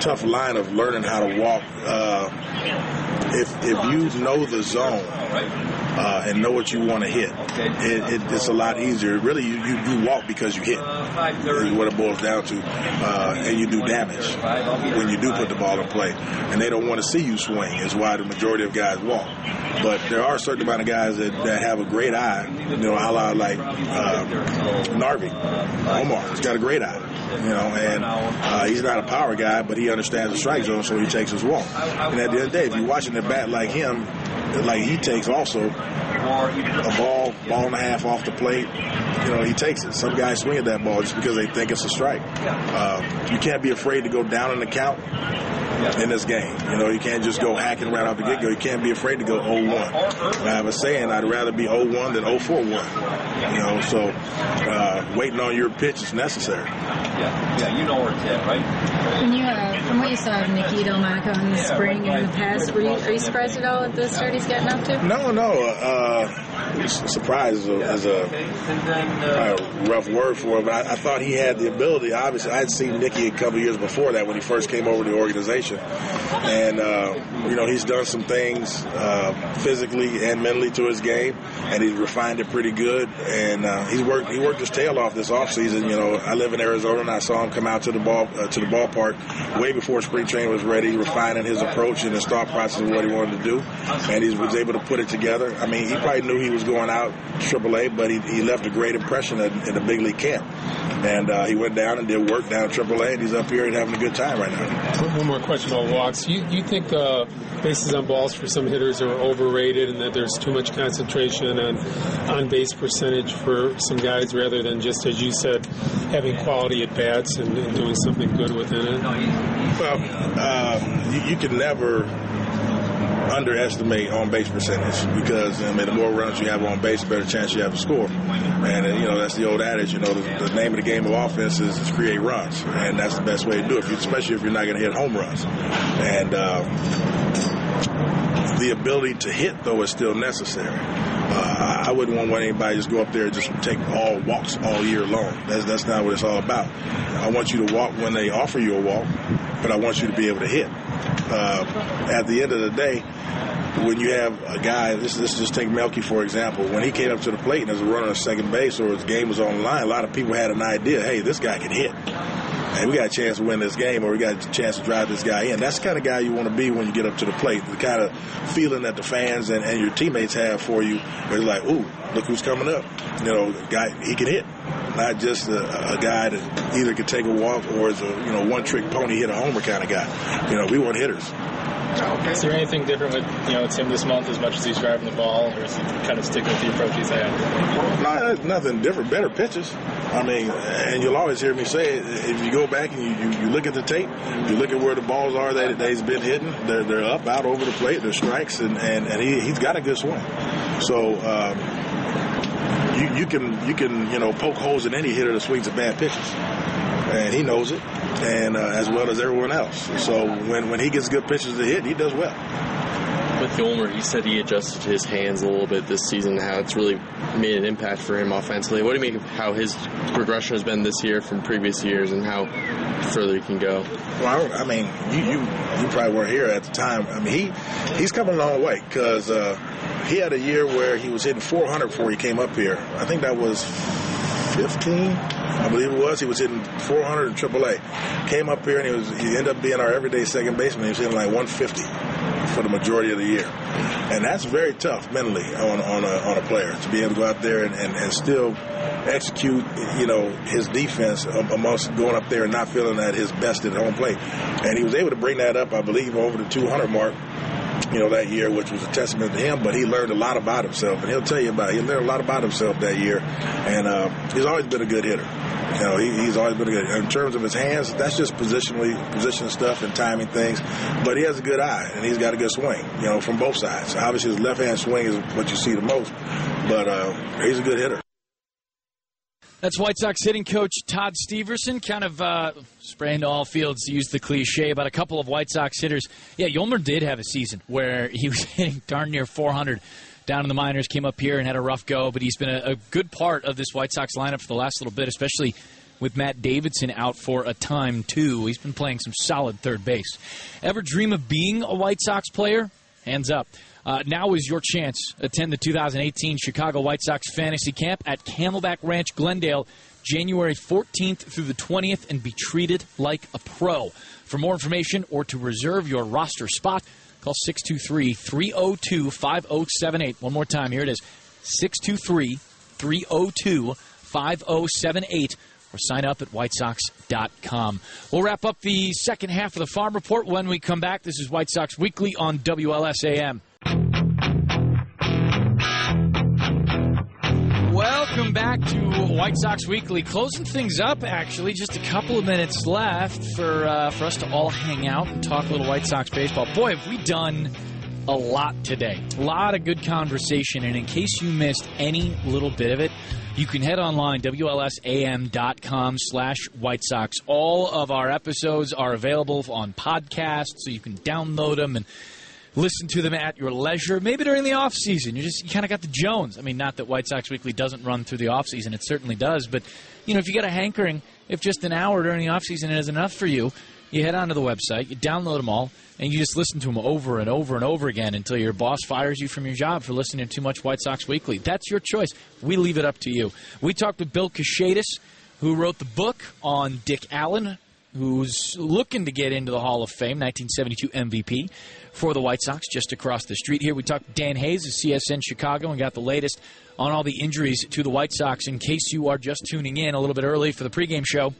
K: tough line of learning how to walk. Uh, if if you know the zone uh, and know what you want to hit, it, it, it's a lot easier. Really, you, you, you walk because you hit. Is what it boils down to, uh, and you do damage when you do put the ball in play. And they don't want to see you swing. Is why the majority of guys walk. But there are a certain amount of guys that, that have a great eye. You know, a la like uh, Narvi, Omar. He's got a great eye you know, and uh, he's not a power guy, but he understands the strike zone, so he takes his walk. And at the end of the day, if you're watching the bat like him, like he takes also a ball, ball and a half off the plate, you know, he takes it. Some guys swing at that ball just because they think it's a strike. Uh, you can't be afraid to go down in the count in this game. You know, you can't just go hacking right off the get go. You can't be afraid to go 0 1. I have a saying, I'd rather be 0 1 than 0 4 1. You know, so uh, waiting on your pitch is necessary.
N: Yeah, yeah, you know where it's at, right?
O: When you, uh, from what you saw of Nicky Delmonico in the spring and in the past, were you, are you surprised at all at the start he's gotten up to?
K: No, no. Uh, surprise is a, is a, a, rough word for him. but I, I, thought he had the ability. Obviously, I had seen Nicky a couple years before that when he first came over to the organization, and uh, you know he's done some things uh, physically and mentally to his game, and he's refined it pretty good. And uh, he's worked he worked his tail off this offseason. You know, I live in Arizona, and I saw him come out to the ball uh, to the ballpark way before spring training was ready, refining his approach and his thought process of what he wanted to do, and he was able to put it together. I mean, he probably knew he was going out AAA, but he, he left a great impression in, in the big league camp. And uh, he went down and did work down AAA, and he's up here and having a good time right now.
M: One more question about walks. You, you think uh, bases on balls for some hitters are overrated and that there's too much concentration on on base percentage for some guys rather than just, as you said, having quality at bats and, and doing something good within it?
K: Well, uh, you, you can never underestimate on base percentage because I mean the more runs you have on base, the better chance you have to score. And uh, you know that's the old adage. You know the, the name of the game of offense is, is, create runs, and that's the best way to do it, especially if you're not going to hit home runs. And uh, the ability to hit though is still necessary. Uh, I wouldn't want anybody to just go up there and just take all walks all year long. That's that's not what it's all about. I want you to walk when they offer you a walk, but I want you to be able to hit. Uh, at the end of the day, when you have a guy, this, this just take Melky for example, when he came up to the plate and as a runner at second base or his game was on the line, a lot of people had an idea, hey, this guy can hit. And we got a chance to win this game or we got a chance to drive this guy in. That's the kind of guy you want to be when you get up to the plate. The kind of feeling that the fans and, and your teammates have for you. They're like, ooh, look who's coming up. You know, guy, he can hit. Not just a, a guy that either can take a walk or is a, you know, one trick pony hit a homer kind of guy. You know, we want hitters.
L: Is there anything different with you know Tim this month as much as he's driving the ball, or is he kind of sticking with the approach he's had?
K: No, nothing different. Better pitches. I mean, and you'll always hear me say, it, if you go back and you, you, you look at the tape, you look at where the balls are that, that he's been hitting, they're, they're up, out over the plate, they're strikes, and, and, and he, he's got a good swing. So, um, you, you can you can you know poke holes in any hitter that swings at bad pitches, and he knows it, and uh, as well as everyone else. So when when he gets good pitches to hit, he does well.
P: With Yolmer, he said he adjusted his hands a little bit this season. How it's really made an impact for him offensively. What do you of how his progression has been this year from previous years, and how further he can go?
K: Well, I mean, you you you probably weren't here at the time. I mean, he he's come a long way because uh, he had a year where he was hitting 400 before he came up here. I think that was 15, I believe it was. He was hitting 400 in AAA. Came up here and he was he ended up being our everyday second baseman. He was hitting like 150 for the majority of the year, and that's very tough mentally on on a, on a player to be able to go out there and, and, and still execute, you know, his defense amongst going up there and not feeling at his best at home plate. And he was able to bring that up, I believe, over the 200 mark you know, that year, which was a testament to him. But he learned a lot about himself, and he'll tell you about it. He learned a lot about himself that year, and uh, he's always been a good hitter. You know, he, he's always been a good. In terms of his hands, that's just positionally, position stuff and timing things. But he has a good eye, and he's got a good swing. You know, from both sides. Obviously, his left hand swing is what you see the most, but uh, he's a good hitter.
C: That's White Sox hitting coach Todd Steverson, kind of uh, spraying to all fields to use the cliche about a couple of White Sox hitters. Yeah, Yolmer did have a season where he was hitting darn near 400 down in the minors, came up here and had a rough go, but he's been a, a good part of this White Sox lineup for the last little bit, especially with Matt Davidson out for a time, too. He's been playing some solid third base. Ever dream of being a White Sox player? Hands up. Uh, now is your chance. Attend the 2018 Chicago White Sox Fantasy Camp at Camelback Ranch, Glendale, January 14th through the 20th, and be treated like a pro. For more information or to reserve your roster spot, call 623 302 5078. One more time, here it is 623 302 5078 or sign up at whitesox.com. We'll wrap up the second half of the Farm Report when we come back. This is White Sox Weekly on WLSAM. Back to White Sox Weekly. Closing things up, actually, just a couple of minutes left for uh, for us to all hang out and talk a little White Sox baseball. Boy, have we done a lot today. A lot of good conversation, and in case you missed any little bit of it, you can head online, WLSAM.com slash White Sox. All of our episodes are available on podcasts, so you can download them and listen to them at your leisure. Maybe during the off season, you just you kind of got the Jones. I mean, not that White Sox Weekly doesn't run through the off season; it certainly does. But you know, if you got a hankering, if just an hour during the off season is enough for you, you head onto the website, you download them all, and you just listen to them over and over and over again until your boss fires you from your job for listening to too much White Sox Weekly. That's your choice. We leave it up to you. We talked with Bill Kashatus, who wrote the book on Dick Allen, who's looking to get into the Hall of Fame, 1972 MVP for the White Sox, just across the street here. We talked to Dan Hayes of CSN Chicago and got the latest on all the injuries to the White Sox. In case you are just tuning in a little bit early for the pregame show,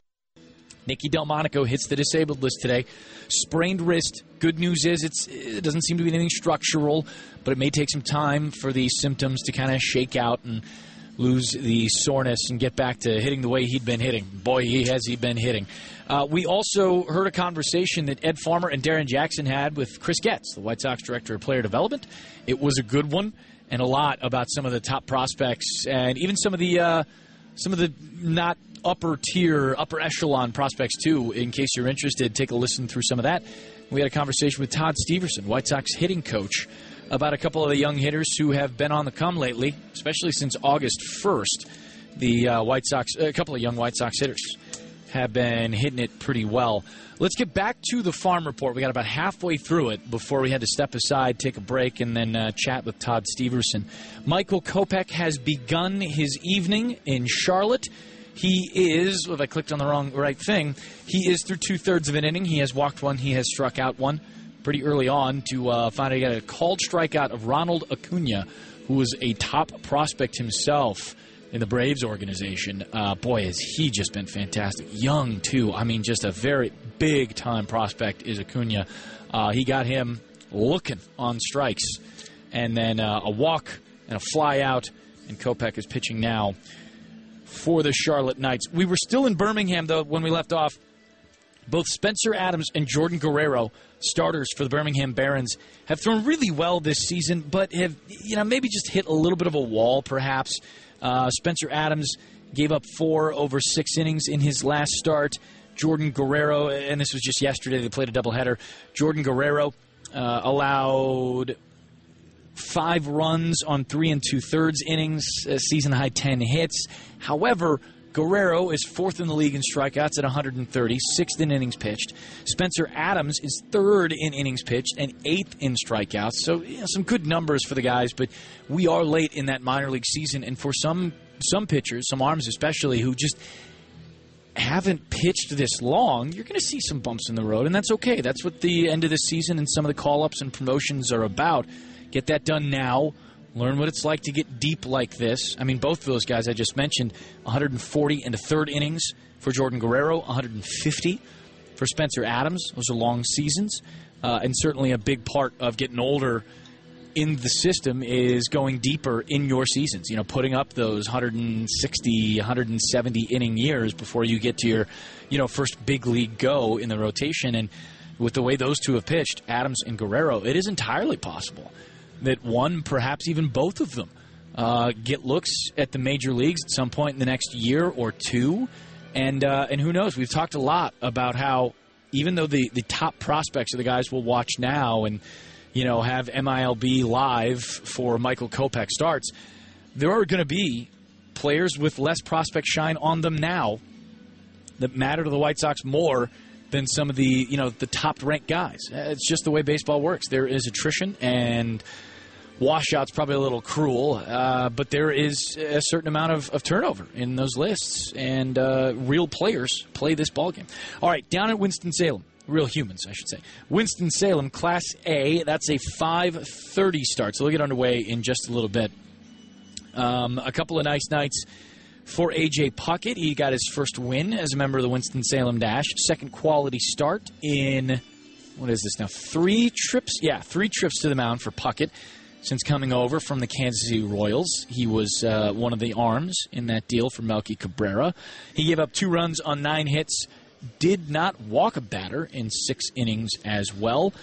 C: Nicky Delmonico hits the disabled list today. Sprained wrist. Good news is it doesn't seem to be anything structural, but it may take some time for these symptoms to kind of shake out and lose the soreness and get back to hitting the way he'd been hitting. Boy, he has he been hitting. Uh, we also heard a conversation that Ed Farmer and Darrin Jackson had with Chris Getz, the White Sox director of player development. It was a good one, and a lot about some of the top prospects and even some of the uh, some of the not upper tier, upper echelon prospects too. In case you're interested, take a listen through some of that. We had a conversation with Todd Steverson, White Sox hitting coach, about a couple of the young hitters who have been on the come lately, especially since August 1st. The uh, White Sox, a couple of young White Sox hitters have been hitting it pretty well. Let's get back to the farm report. We got about halfway through it before we had to step aside, take a break, and then uh, chat with Todd Steverson. Michael Kopech has begun his evening in Charlotte. He is, if I clicked on the wrong right thing, he is through two thirds of an inning. He has walked one, he has struck out one pretty early on to uh, finally get a called strikeout of Ronald Acuna, who was a top prospect himself in the Braves organization. Uh, boy, has he just been fantastic. Young, too. I mean, just a very big time prospect is Acuna. Uh, he got him looking on strikes. And then uh, a walk and a fly out, and Kopech is pitching now for the Charlotte Knights. We were still in Birmingham, though, when we left off. Both Spencer Adams and Jordan Guerrero, starters for the Birmingham Barons, have thrown really well this season, but have you know maybe just hit a little bit of a wall, perhaps. Uh, Spencer Adams gave up four over six innings in his last start. Jordan Guerrero, and this was just yesterday, they played a doubleheader. Jordan Guerrero uh, allowed five runs on three and two thirds innings, season high 10 hits. However, Guerrero is fourth in the league in strikeouts at 130, sixth in innings pitched. Spencer Adams is third in innings pitched and eighth in strikeouts. So you know, some good numbers for the guys, but we are late in that minor league season, and for some some pitchers, some arms especially, who just haven't pitched this long, you're going to see some bumps in the road, and that's okay. That's what the end of the season and some of the call ups and promotions are about. Get that done now. Learn what it's like to get deep like this. I mean, both of those guys I just mentioned 140 in the third innings for Jordan Guerrero, 150 for Spencer Adams. Those are long seasons. Uh, and certainly a big part of getting older in the system is going deeper in your seasons. You know, putting up those 160, 170 inning years before you get to your, you know, first big league go in the rotation. And with the way those two have pitched, Adams and Guerrero, it is entirely possible that one, perhaps even both of them, uh, get looks at the major leagues at some point in the next year or two. And uh, and who knows? We've talked a lot about how even though the, the top prospects are the guys we'll watch now and you know have MILB live for Michael Kopech starts, there are going to be players with less prospect shine on them now that matter to the White Sox more than some of the you know the top ranked guys. It's just the way baseball works. There is attrition and washout's probably a little cruel, uh, but there is a certain amount of, of turnover in those lists, and uh, real players play this ball game. All right, down at Winston Salem. Real humans, I should say. Winston Salem, Class A. That's a 5:30 start, so we'll get underway in just a little bit. Um, a couple of nice nights for AJ Puckett. He got his first win as a member of the Winston Salem Dash. Second quality start in what is this now? Three trips? Yeah, three trips to the mound for Puckett since coming over from the Kansas City Royals. He was uh, one of the arms in that deal for Melky Cabrera. He gave up two runs on nine hits. Did not walk a batter in six innings as well.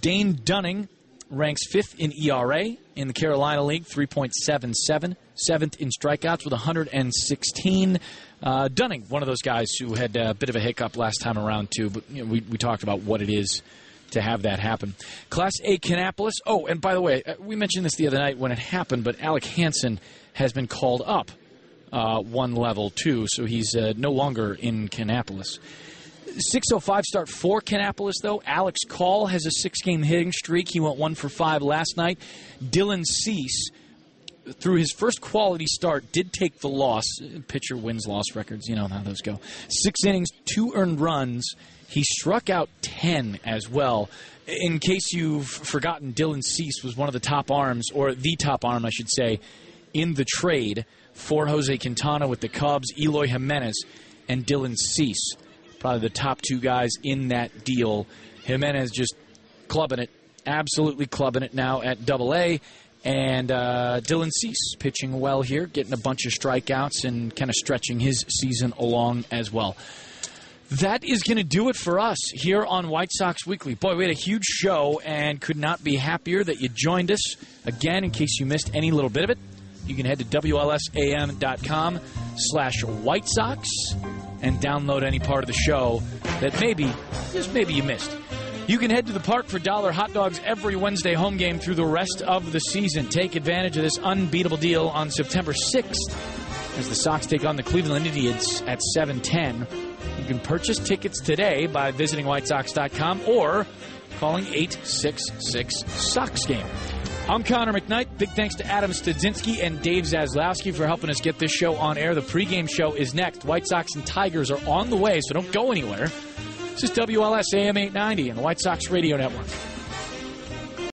C: Dane Dunning ranks fifth in ERA in the Carolina League, 3.77. Seventh in strikeouts with 116. Uh, Dunning, one of those guys who had a bit of a hiccup last time around, too, but you know, we, we talked about what it is to have that happen. Class A Kannapolis. Oh, and by the way, uh, we mentioned this the other night when it happened, but Alec Hansen has been called up uh, one level, too, so he's uh, no longer in Kannapolis. 605 start for Kannapolis, though. Alex Call has a six game hitting streak. He went one for five last night. Dylan Cease, through his first quality start, did take the loss. Pitcher wins loss records, you know how those go. Six innings, two earned runs. He struck out 10 as well. In case you've forgotten, Dylan Cease was one of the top arms, or the top arm, I should say, in the trade for Jose Quintana with the Cubs, Eloy Jimenez, and Dylan Cease probably the top two guys in that deal. Jimenez just clubbing it, absolutely clubbing it now at Double A. And uh, Dylan Cease pitching well here, getting a bunch of strikeouts and kind of stretching his season along as well. That is going to do it for us here on White Sox Weekly. Boy, we had a huge show and could not be happier that you joined us. Again, in case you missed any little bit of it, you can head to WLSAM.com slash White Sox and download any part of the show that maybe, just maybe you missed. You can head to the park for dollar hot dogs every Wednesday home game through the rest of the season. Take advantage of this unbeatable deal on September 6th as the Sox take on the Cleveland Indians at 710. You can purchase tickets today by visiting whitesox.com or calling 866 Sox Game. I'm Connor McKnight. Big thanks to Adam Stadzinski and Dave Zaslowski for helping us get this show on air. The pregame show is next. White Sox and Tigers are on the way, so don't go anywhere. This is WLS AM 890 and the White Sox Radio Network.